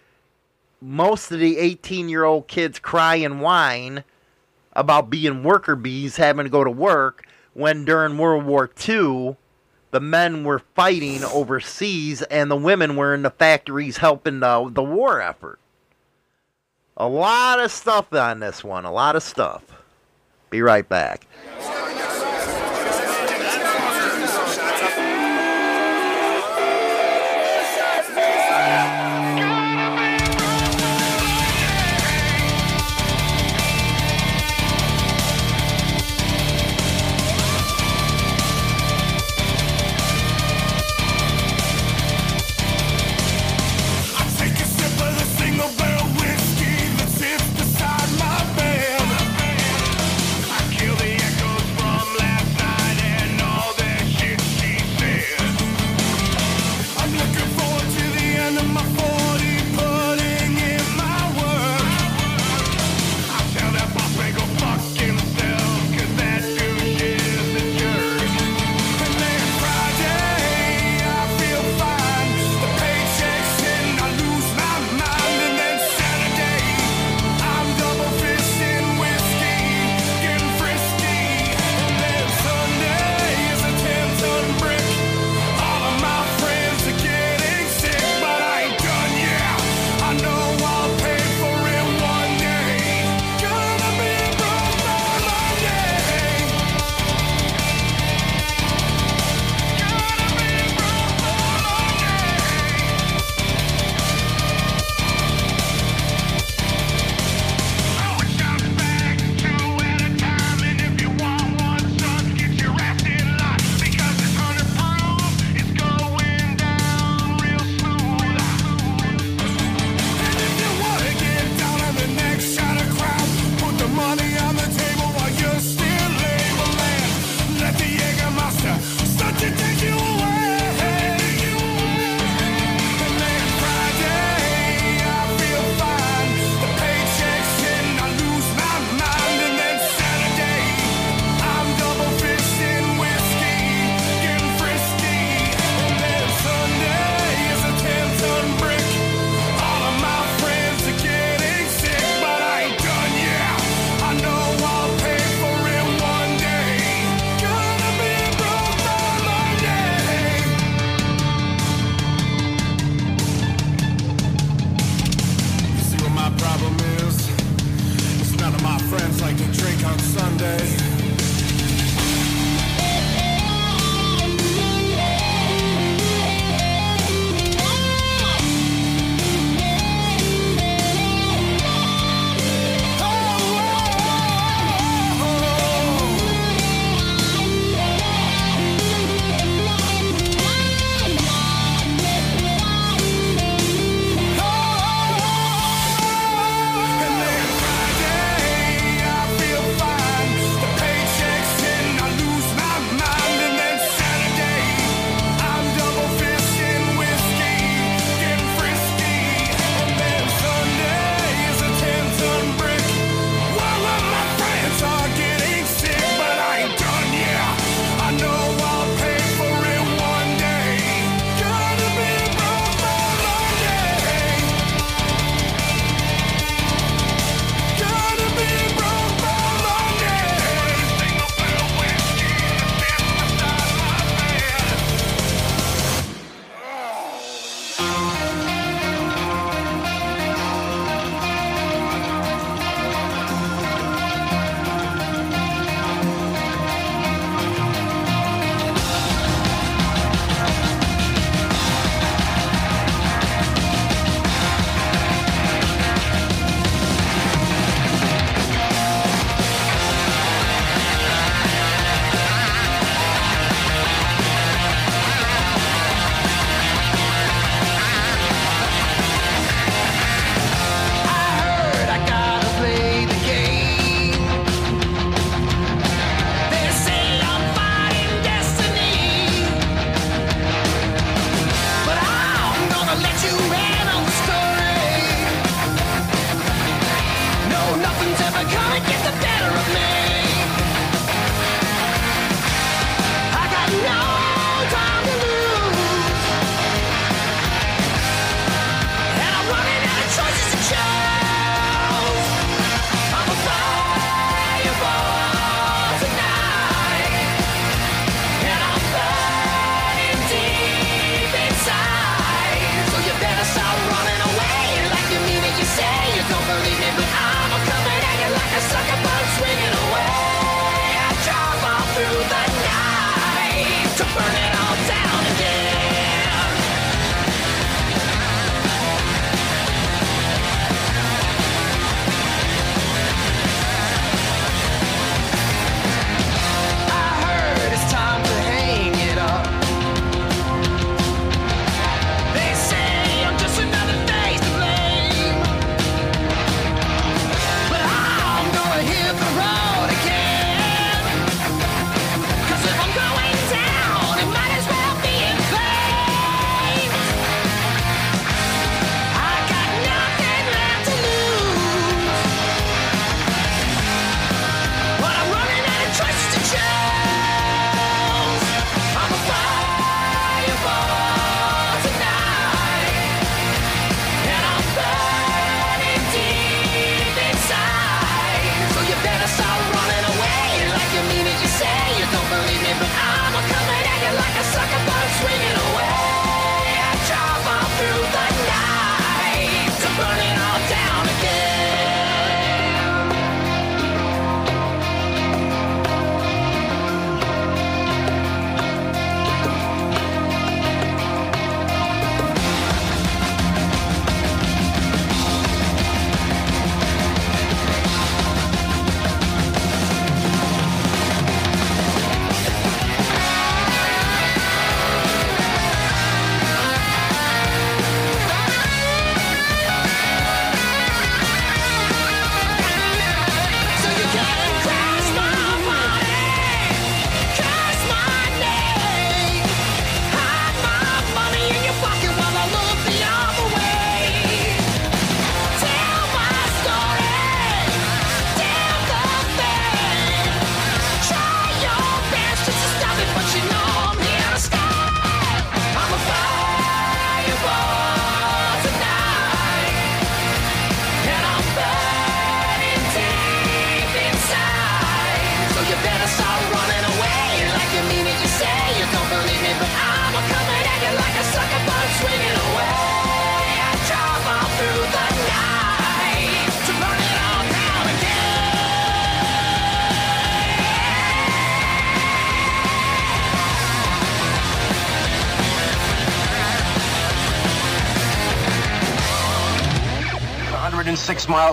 most of the 18 year old kids cry and whine about being worker bees having to go to work when during World War II the men were fighting overseas and the women were in the factories helping the, the war effort. A lot of stuff on this one, a lot of stuff. Be right back.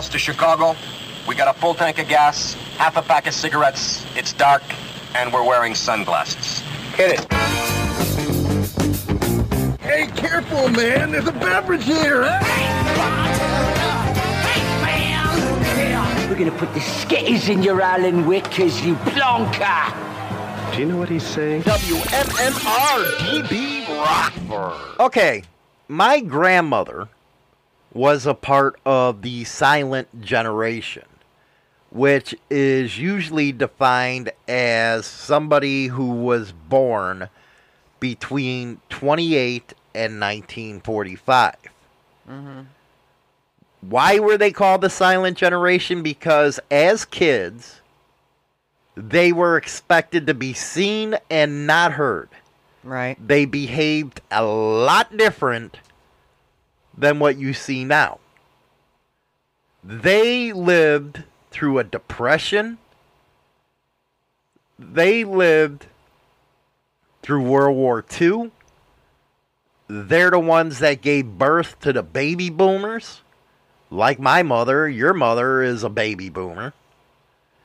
106 miles to Chicago. We got a full tank of gas, half a pack of cigarettes. It's dark, and we're wearing sunglasses. Hit it. Hey, careful, man. There's a beverage here. We're gonna put the skitters in your Alan Whickers, you plonker. Do you know what he's saying? WMMR DB Rockford. Okay, my grandmother was a part of the silent generation, which is usually defined as somebody who was born between 28 and 1945. Mm-hmm. Why were they called the silent generation? Because as kids, they were expected to be seen and not heard. Right. They behaved a lot different than what you see now. They lived through a depression. They lived through World War II. They're the ones that gave birth to the baby boomers. Like my mother, your mother is a baby boomer.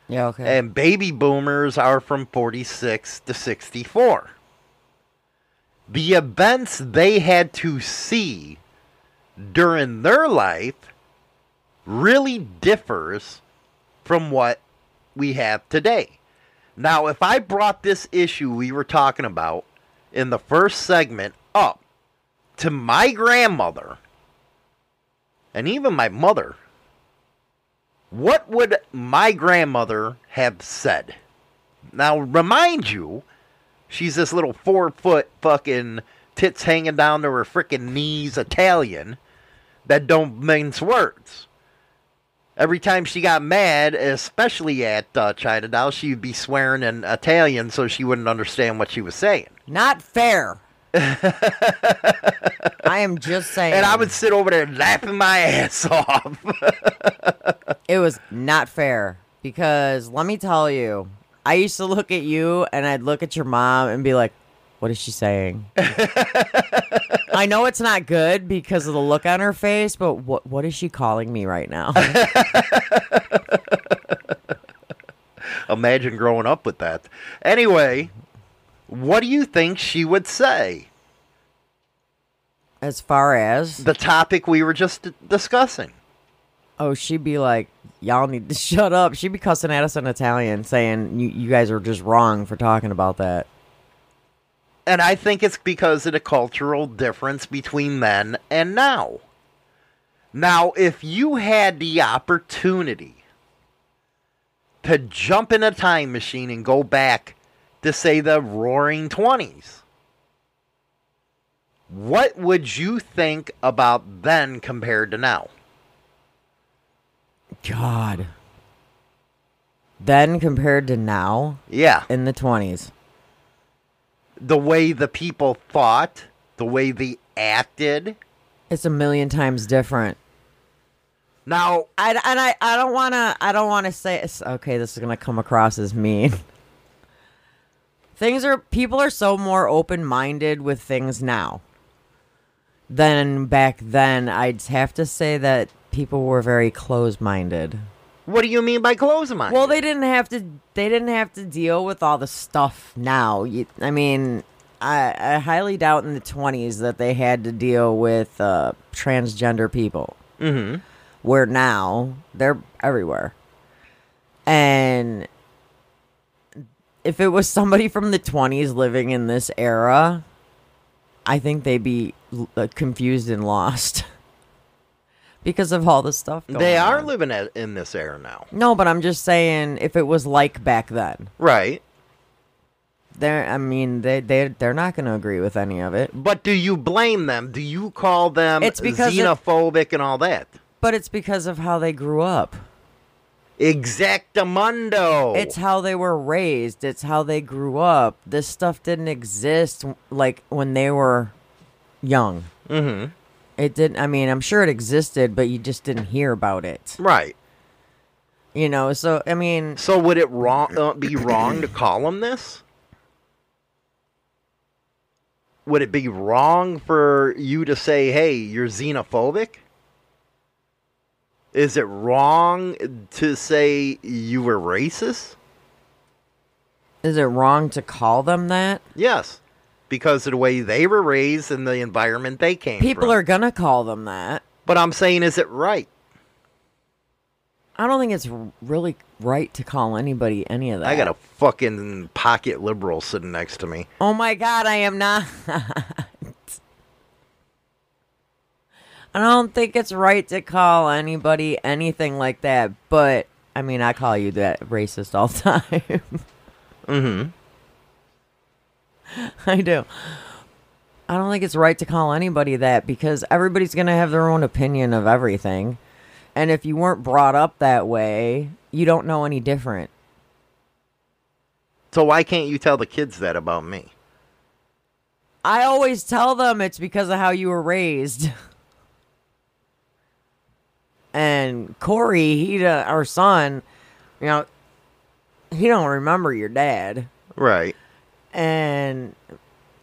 Yeah, okay. And baby boomers are from 46 to 64. The events they had to see during their life really differs from what we have today. Now, if I brought this issue we were talking about in the first segment up to my grandmother and even my mother, what would my grandmother have said? Now, remind you, she's this little four foot fucking tits hanging down to her freaking knees Italian that don't mince words. Every time she got mad, especially at uh, China Doll, she would be swearing in Italian so she wouldn't understand what she was saying. Not fair. I am just saying. And I would sit over there laughing my ass off. it was not fair because let me tell you, I used to look at you and I'd look at your mom and be like, "What is she saying?" I know it's not good because of the look on her face, but what what is she calling me right now? Imagine growing up with that. Anyway, what do you think she would say? As far as the topic we were just discussing. Oh, she'd be like, "Y'all need to shut up." She'd be cussing at us in Italian, saying, "You you guys are just wrong for talking about that." And I think it's because of the cultural difference between then and now. Now, if you had the opportunity to jump in a time machine and go back to, say, the roaring 20s, what would you think about then compared to now? God. Then compared to now? Yeah. In the 20s. The way the people thought, the way they acted. It's a million times different. Now, I, and I, I don't want to I don't want to say it's, okay, this is going to come across as mean. things are people are so more open-minded with things now than back then. I'd have to say that people were very closed-minded. What do you mean by closed-minded? Well, they didn't have to. They didn't have to deal with all the stuff now. You, I mean, I, I highly doubt in the twenties that they had to deal with uh, transgender people. Mm-hmm. Where now they're everywhere, and if it was somebody from the twenties living in this era, I think they'd be uh, confused and lost. because of all the stuff. Going They are on. living at, in this era now. No, but I'm just saying if it was like back then. Right. They're I mean, they they they're not going to agree with any of it. But do you blame them? Do you call them It's because xenophobic and all that? But it's because of how they grew up. Exactamundo. It's how they were raised. It's how they grew up. This stuff didn't exist like when they were young. Mhm. It didn't I mean, I'm sure it existed, but you just didn't hear about it. Right. You know, so I mean, So would it wrong uh, be wrong to call them this? Would it be wrong for you to say, "Hey, you're xenophobic"? Is it wrong to say you were racist? is it wrong to call them that? Yes, because of the way they were raised and the environment they came from. People from. are going to call them that. But I'm saying, is it right? I don't think it's really right to call anybody any of that. I got a fucking pocket liberal sitting next to me. Oh my god, I am not. I don't think it's right to call anybody anything like that, but I mean, I call you that racist all the time. Mm-hmm. I do. I don't think it's right to call anybody that because everybody's going to have their own opinion of everything. And if you weren't brought up that way, you don't know any different. So why can't you tell the kids that about me? I always tell them it's because of how you were raised. And Corey, he, our son, you know, he don't remember your dad, Right. And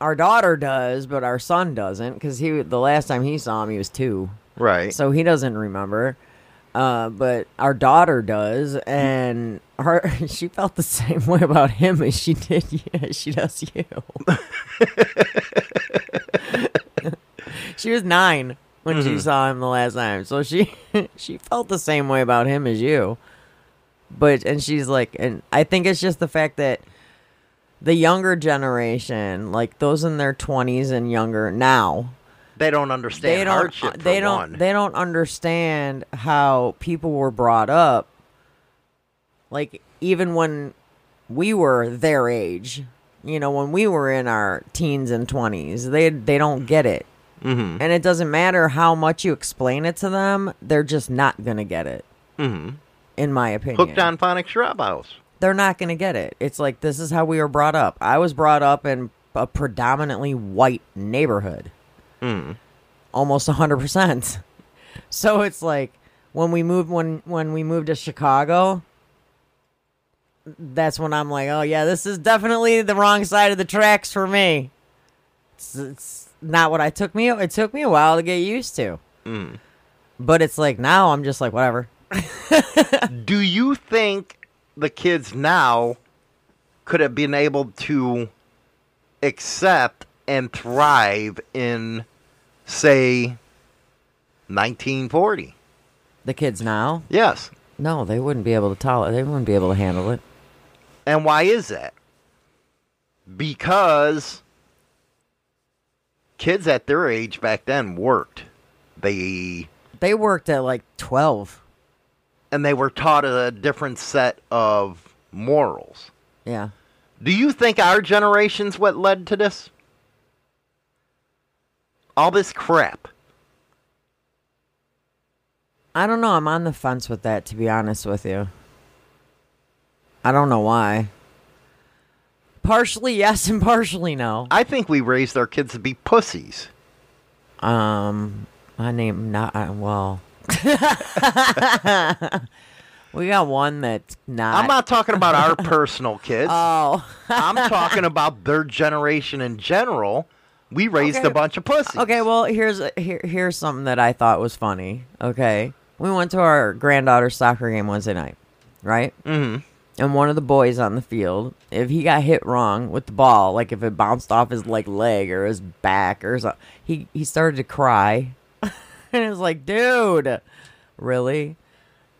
our daughter does, but our son doesn't because he the last time he saw him, he was two, Right. so he doesn't remember. Uh, but our daughter does, and her she felt the same way about him as she did yeah, she does you. she was nine when she Mhm. saw him the last time, so she she felt the same way about him as you. But and she's like, and I think it's just the fact that the younger generation, like those in their twenties and younger now, They don't understand they don't hardship. they don't one. they don't understand how people were brought up like even when we were their age you know when we were in our teens and 20s they they don't get it Mhm. and it doesn't matter how much you explain it to them they're just not gonna get it Mhm. in my opinion Hooked on Phonic Shrub House. They're not going to get it. It's like this is how we were brought up. I was brought up in a predominantly white neighborhood. Mm. Almost 100%. So it's like when we moved when when we moved to Chicago, that's when I'm like, "Oh yeah, this is definitely the wrong side of the tracks for me." It's, it's not what I took me it took me a while to get used to. Mm. But it's like now I'm just like whatever. Do you think the kids now could have been able to accept and thrive in, say, 1940? The kids now? Yes. No, they wouldn't be able to tolerate. They wouldn't be able to handle it. And why is that? Because kids at their age back then worked. They They worked at like 12. And they were taught a different set of morals. Yeah. Do you think our generation's what led to this? All this crap. I don't know. I'm on the fence with that, to be honest with you. I don't know why. Partially yes and partially no. I think we raised our kids to be pussies. Um, my name not uh, well. we got one that's not. I'm not talking about our personal kids. Oh, I'm talking about their generation in general. We raised Okay. a bunch of pussies. Okay, well, here's here, here's something that I thought was funny. Okay, we went to our granddaughter's soccer game Wednesday night, right? Mm-hmm. And one of the boys on the field, if he got hit wrong with the ball, like if it bounced off his like leg or his back or something, he he started to cry, and it was like, dude, really?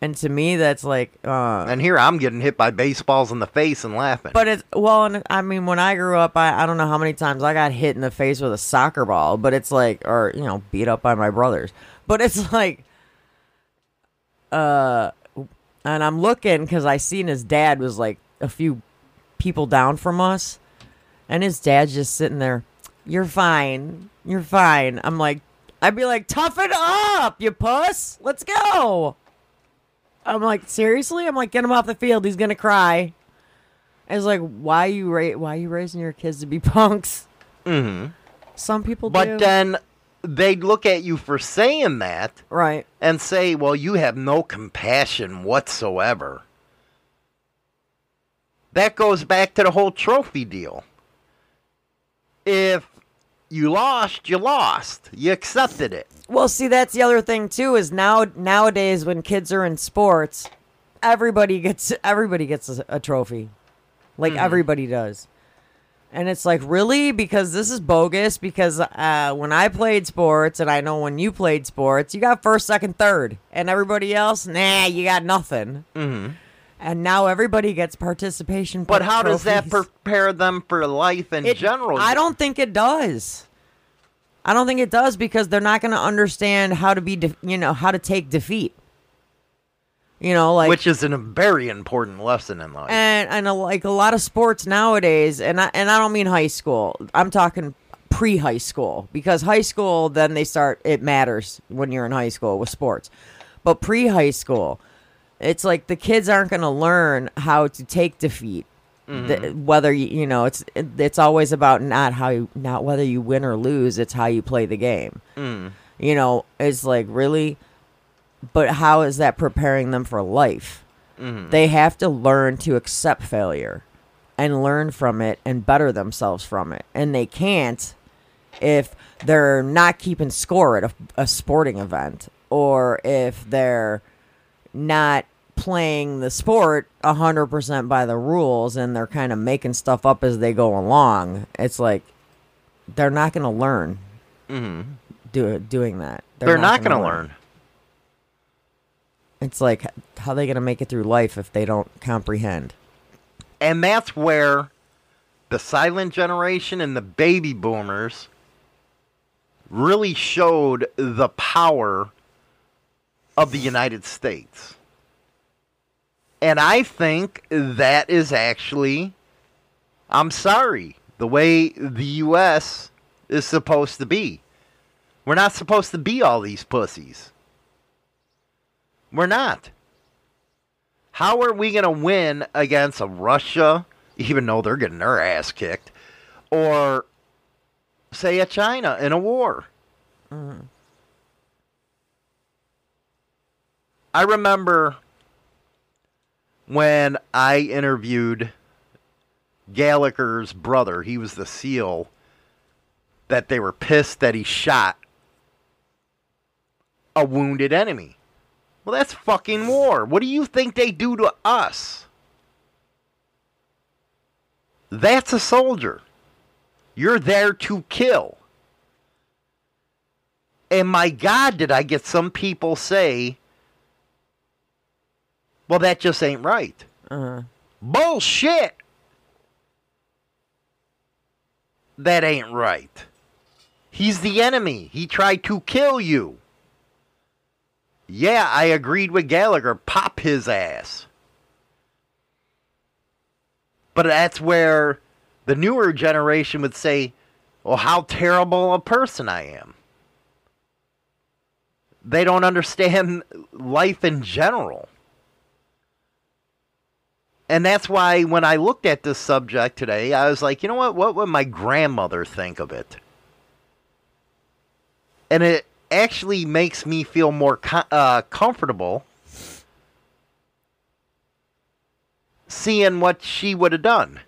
And to me, that's like, uh, And here I'm getting hit by baseballs in the face and laughing. but it's well, and I mean, when I grew up, I, I don't know how many times I got hit in the face with a soccer ball, but it's like, or you know, beat up by my brothers. But it's like, uh, and I'm looking because I seen his dad was like a few people down from us, and his dad's just sitting there. You're fine. You're fine. I'm like, I'd be like, toughen up, you puss. Let's go. I'm like, seriously? I'm like, get him off the field. He's gonna cry. It's like, why you ra- why you raising your kids to be punks? Mm-hmm. Some people But do. then they'd look at you for saying that right. and say, well, you have no compassion whatsoever. That goes back to the whole trophy deal. If you lost, you lost. You accepted it. Well, see, that's the other thing too. Is now nowadays when kids are in sports, everybody gets everybody gets a, a trophy, like everybody does. And it's like really because this is bogus. Because uh, when I played sports, and I know when you played sports, you got first, second, third, and everybody else, nah, you got nothing. Mm-hmm. And now everybody gets participation. But how does that prepare them for life in It- general? I don't think it does. I don't think it does because they're not going to understand how to be, de- you know, how to take defeat. You know, like Which is an, a very important lesson in life. and and a, like a lot of sports nowadays, and I and I don't mean high school. I'm talking pre high school because high school then they start it matters when you're in high school with sports, but pre high school, it's like the kids aren't going to learn how to take defeat. The- whether you, you know it's it's always about not how you not whether you win or lose it's how you play the game Mm. you know it's like really but how is that preparing them for life? Mhm. They have to learn to accept failure and learn from it and better themselves from it. And they can't if they're not keeping score at a, a sporting event or if they're not playing the sport 100% by the rules and they're kind of making stuff up as they go along. It's like they're not going to learn Mhm. do, doing that. They're, not, gonna going to learn. It's like how are they going to make it through life if they don't comprehend. And that's where the silent generation and the baby boomers really showed the power of the United States. And I think that is actually, I'm sorry, the way the U.S. is supposed to be. We're not supposed to be all these pussies. We're not. How are we going to win against a Russia, even though they're getting their ass kicked, or say a China in a war? Mm-hmm. I remember when I interviewed Gallagher's brother. He was the SEAL that they were pissed that he shot a wounded enemy. Well, that's fucking war. What do you think they do to us? That's a soldier. You're there to kill. And my God, did I get some people say, well, that just ain't right. Uh-huh. Bullshit. That ain't right. He's the enemy. He tried to kill you. Yeah, I agreed with Gallagher. Pop his ass. But that's where the newer generation would say, well, how terrible a person I am. They don't understand life in general. And that's why when I looked at this subject today, I was like, you know what? What would my grandmother think of it? And it actually makes me feel more uh, comfortable seeing what she would have done.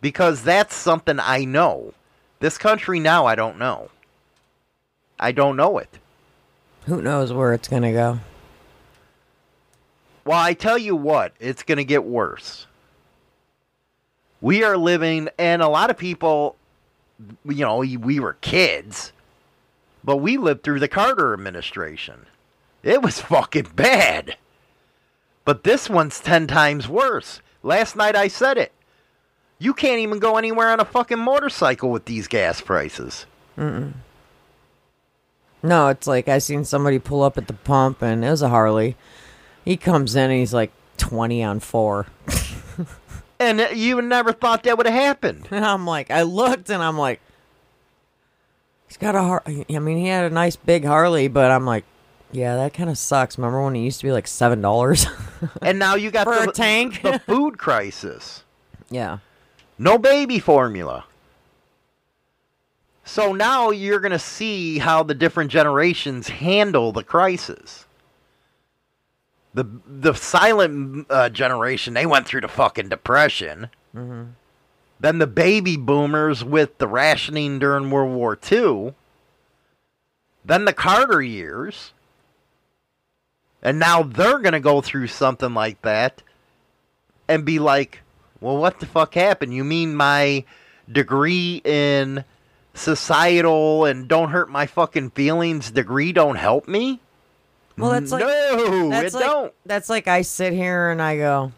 Because that's something I know. This country now, I don't know. I don't know it. Who knows where it's going to go? Well, I tell you what, it's going to get worse. We are living, and a lot of people, you know, we were kids, but we lived through the Carter administration. It was fucking bad. But this one's 10 times worse. Last night I said it. You can't even go anywhere on a fucking motorcycle with these gas prices. Mm-mm. No, it's like I seen somebody pull up at the pump and it was a Harley. He comes in and he's like 20 on 4. And you never thought that would have happened. And I'm like, I looked and I'm like, he's got a Har I mean, he had a nice big Harley, but I'm like, yeah, that kind of sucks. Remember when it used to be like $7? And now you got For the, a tank? the food crisis. yeah. No baby formula. So now you're going to see how the different generations handle the crisis. The the silent uh, generation, they went through the fucking depression. Mm-hmm. Then the baby boomers with the rationing during World War II. Then the Carter years. And now they're going to go through something like that and be like, well, what the fuck happened? You mean my degree in societal and don't hurt my fucking feelings degree don't help me? Well, that's like no, that's it like, don't. That's like I sit here and I go,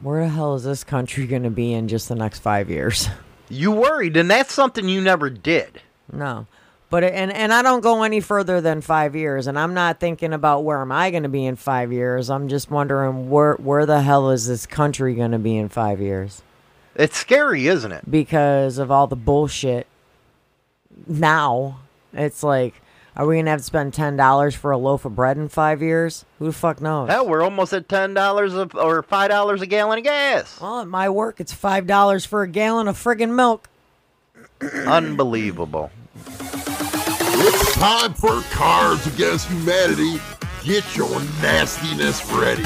where the hell is this country going to be in just the next five years? You worried, and that's something you never did. No. But and and I don't go any further than five years, and I'm not thinking about where am I going to be in five years. I'm just wondering where where the hell is this country going to be in five years? It's scary, isn't it? Because of all the bullshit. Now it's like, are we going to have to spend ten dollars for a loaf of bread in five years? Who the fuck knows? Hell, we're almost at ten dollars or five dollars a gallon of gas. Well, at my work, it's five dollars for a gallon of friggin' milk. Unbelievable. It's time for Cards Against Humanity Get your nastiness ready.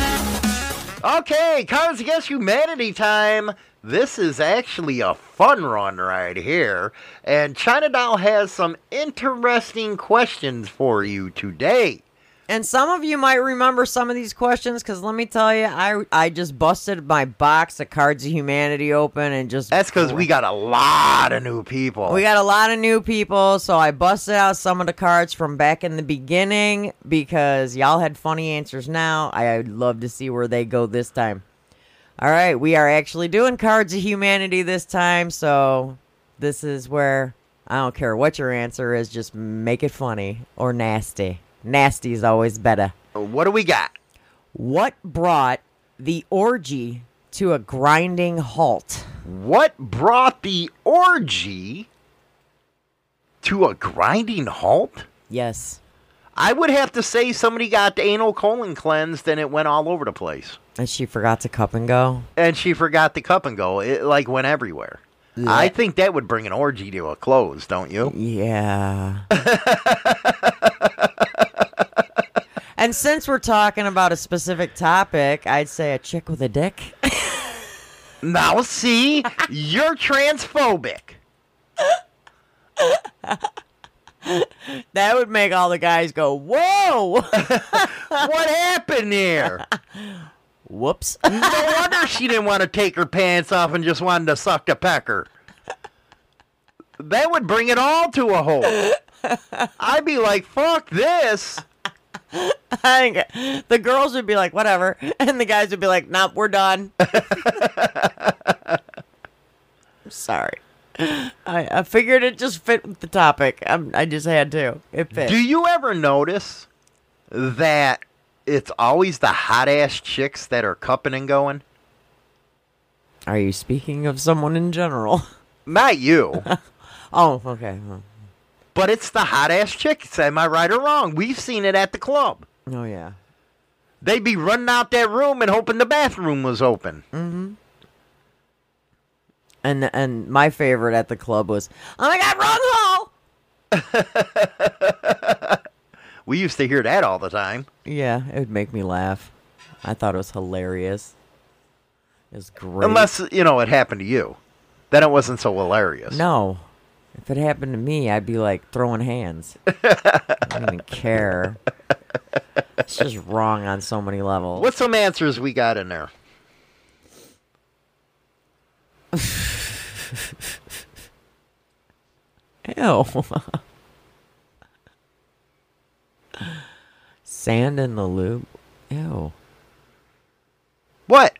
Okay, Cards Against Humanity time. This is actually a fun run right here. And China Doll has some interesting questions for you today. And some of you might remember some of these questions because let me tell you, I I just busted my box of Cards of Humanity open and just That's because we got a lot of new people. We got a lot of new people, so I busted out some of the cards from back in the beginning because y'all had funny answers now. I'd love to see where they go this time. All right, we are actually doing Cards of Humanity this time, so this is where I don't care what your answer is, just make it funny or nasty. Nasty is always better. What do we got? What brought the orgy to a grinding halt? What brought the orgy to a grinding halt? Yes. I would have to say somebody got the anal colon cleansed and it went all over the place. And she forgot to cup and go. And she forgot the cup and go. It like went everywhere. I think that would bring an orgy to a close, don't you? Yeah. and since we're talking about a specific topic, I'd say a chick with a dick. Now, see, you're transphobic. that would make all the guys go, "Whoa! what happened here?" Whoops. no wonder she didn't want to take her pants off and just wanted to suck the pecker. That would bring it all to a halt. I'd be like, "Fuck this." I think the girls would be like, "Whatever," and the guys would be like, "Nope, we're done." Sorry. I, I figured it just fit with the topic. I'm, I just had to. It fit. Do you ever notice that it's always the hot ass chicks that are cupping and going? Are you speaking of someone in general? Not you. oh, okay. But it's the hot ass chicks. Am I right or wrong? We've seen it at the club. Oh yeah. They'd be running out that room and hoping the bathroom was open. Mm-hmm. And and my favorite at the club was, "Oh my God, wrong hole!" We used to hear that all the time. Yeah, it would make me laugh. I thought it was hilarious. It was great. Unless, you know, it happened to you. Then it wasn't so hilarious. No. If it happened to me, I'd be like throwing hands. I don't even care. It's just wrong on so many levels. What's some answers we got in there? Ew. Sand in the loop. Ew. What?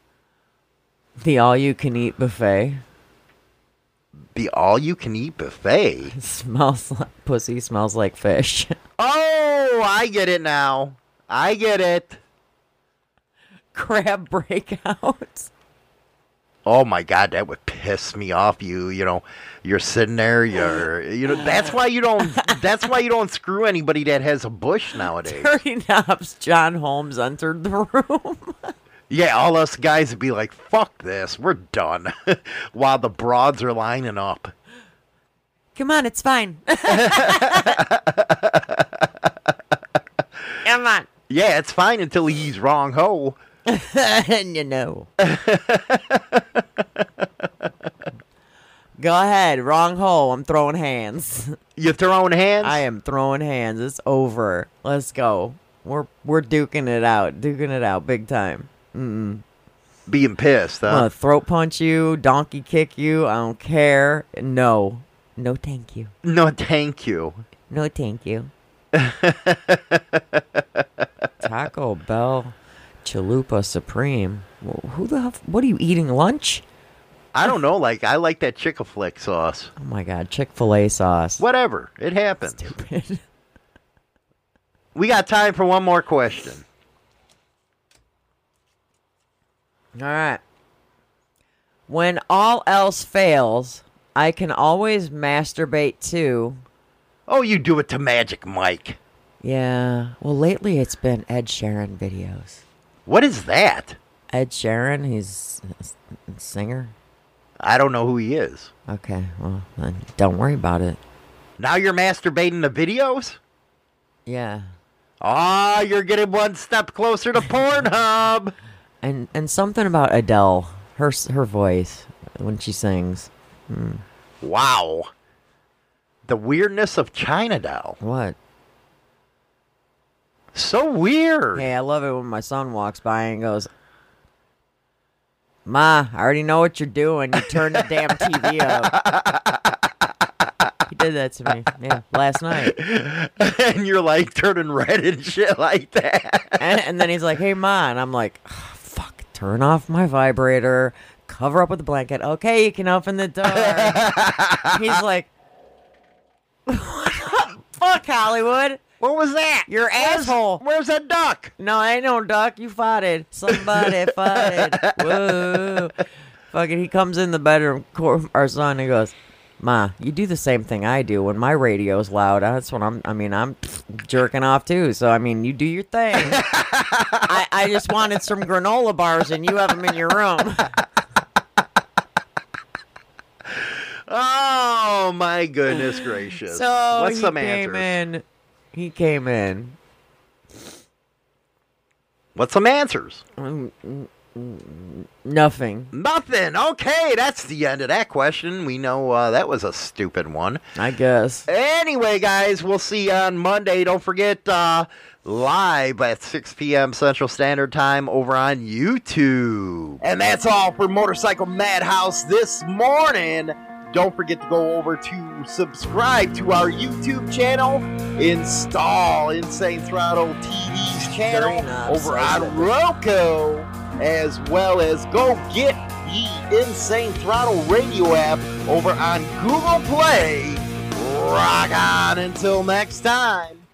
The all you can eat buffet. The all you can eat buffet? smells like pussy smells like fish. Oh, I get it now. I get it. Crab breakouts. Oh my god, that would piss me off. You, you know, you're sitting there. You're, you know, that's why you don't. That's why you don't screw anybody that has a bush nowadays. Dirty knobs. John Holmes entered the room. Yeah, all us guys would be like, "Fuck this, we're done," while the broads are lining up. Come on, it's fine. Come on. Yeah, it's fine until he's wrong ho. And you know. Go ahead, wrong hole. I'm throwing hands. You throwing hands? I am throwing hands. It's over. Let's go. We're we're duking it out, duking it out, big time. Mm-mm. Being pissed, I'm gonna throat punch you, donkey kick you. I don't care. No, no, thank you. No, thank you. No, thank you. Taco Bell, Chalupa Supreme. Wh- Who the hell? What are you eating? Lunch? I don't know. Like, I like that chick flick sauce. Oh my god, Chick Fil A sauce. Whatever, it happens. Stupid. We got time for one more question. All right. When all else fails, I can always masturbate too. Oh, you do it to Magic Mike. Yeah. Well, lately it's been Ed Sheeran videos. What is that? Ed Sheeran, he's a singer. I don't know who he is. Okay, well, then don't worry about it. Now you're masturbating to videos? Yeah. Ah, you're getting one step closer to Pornhub. And and something about Adele, her her voice when she sings. Hmm. Wow. The weirdness of China Doll. What? So weird. Hey, I love it when my son walks by and goes, "Ma, I already know what you're doing. You turn the damn TV up." he did that to me. Yeah, last night. and you're like turning red and shit like that. And, and then he's like, "Hey, ma," and I'm like, "Ah, "Fuck, turn off my vibrator." Cover up with a blanket. Okay, you can open the door. he's like, "Fuck Hollywood." What was that? Your asshole. Where's that duck? No, ain't no duck. You farted. Somebody farted. Whoa. Fucking, he comes in the bedroom, our son, and he goes, Ma, you do the same thing I do when my radio's loud. That's when I'm, I mean, I'm jerking off too. So, I mean, you do your thing. I, I just wanted some granola bars and you have them in your room. Oh my goodness gracious! So, what's he some came answers? in. He came in. What's some answers? Nothing. Nothing. Okay, that's the end of that question. We know uh, that was a stupid one. I guess. Anyway, guys, we'll see you on Monday. Don't forget uh, live at 6 p.m. Central Standard Time over on YouTube. And that's all for Motorcycle Madhouse this morning. Don't forget to go over to subscribe to our YouTube channel, install Insane Throttle TV's channel over on Roku, as well as go get the Insane Throttle radio app over on Google Play. Rock on until next time.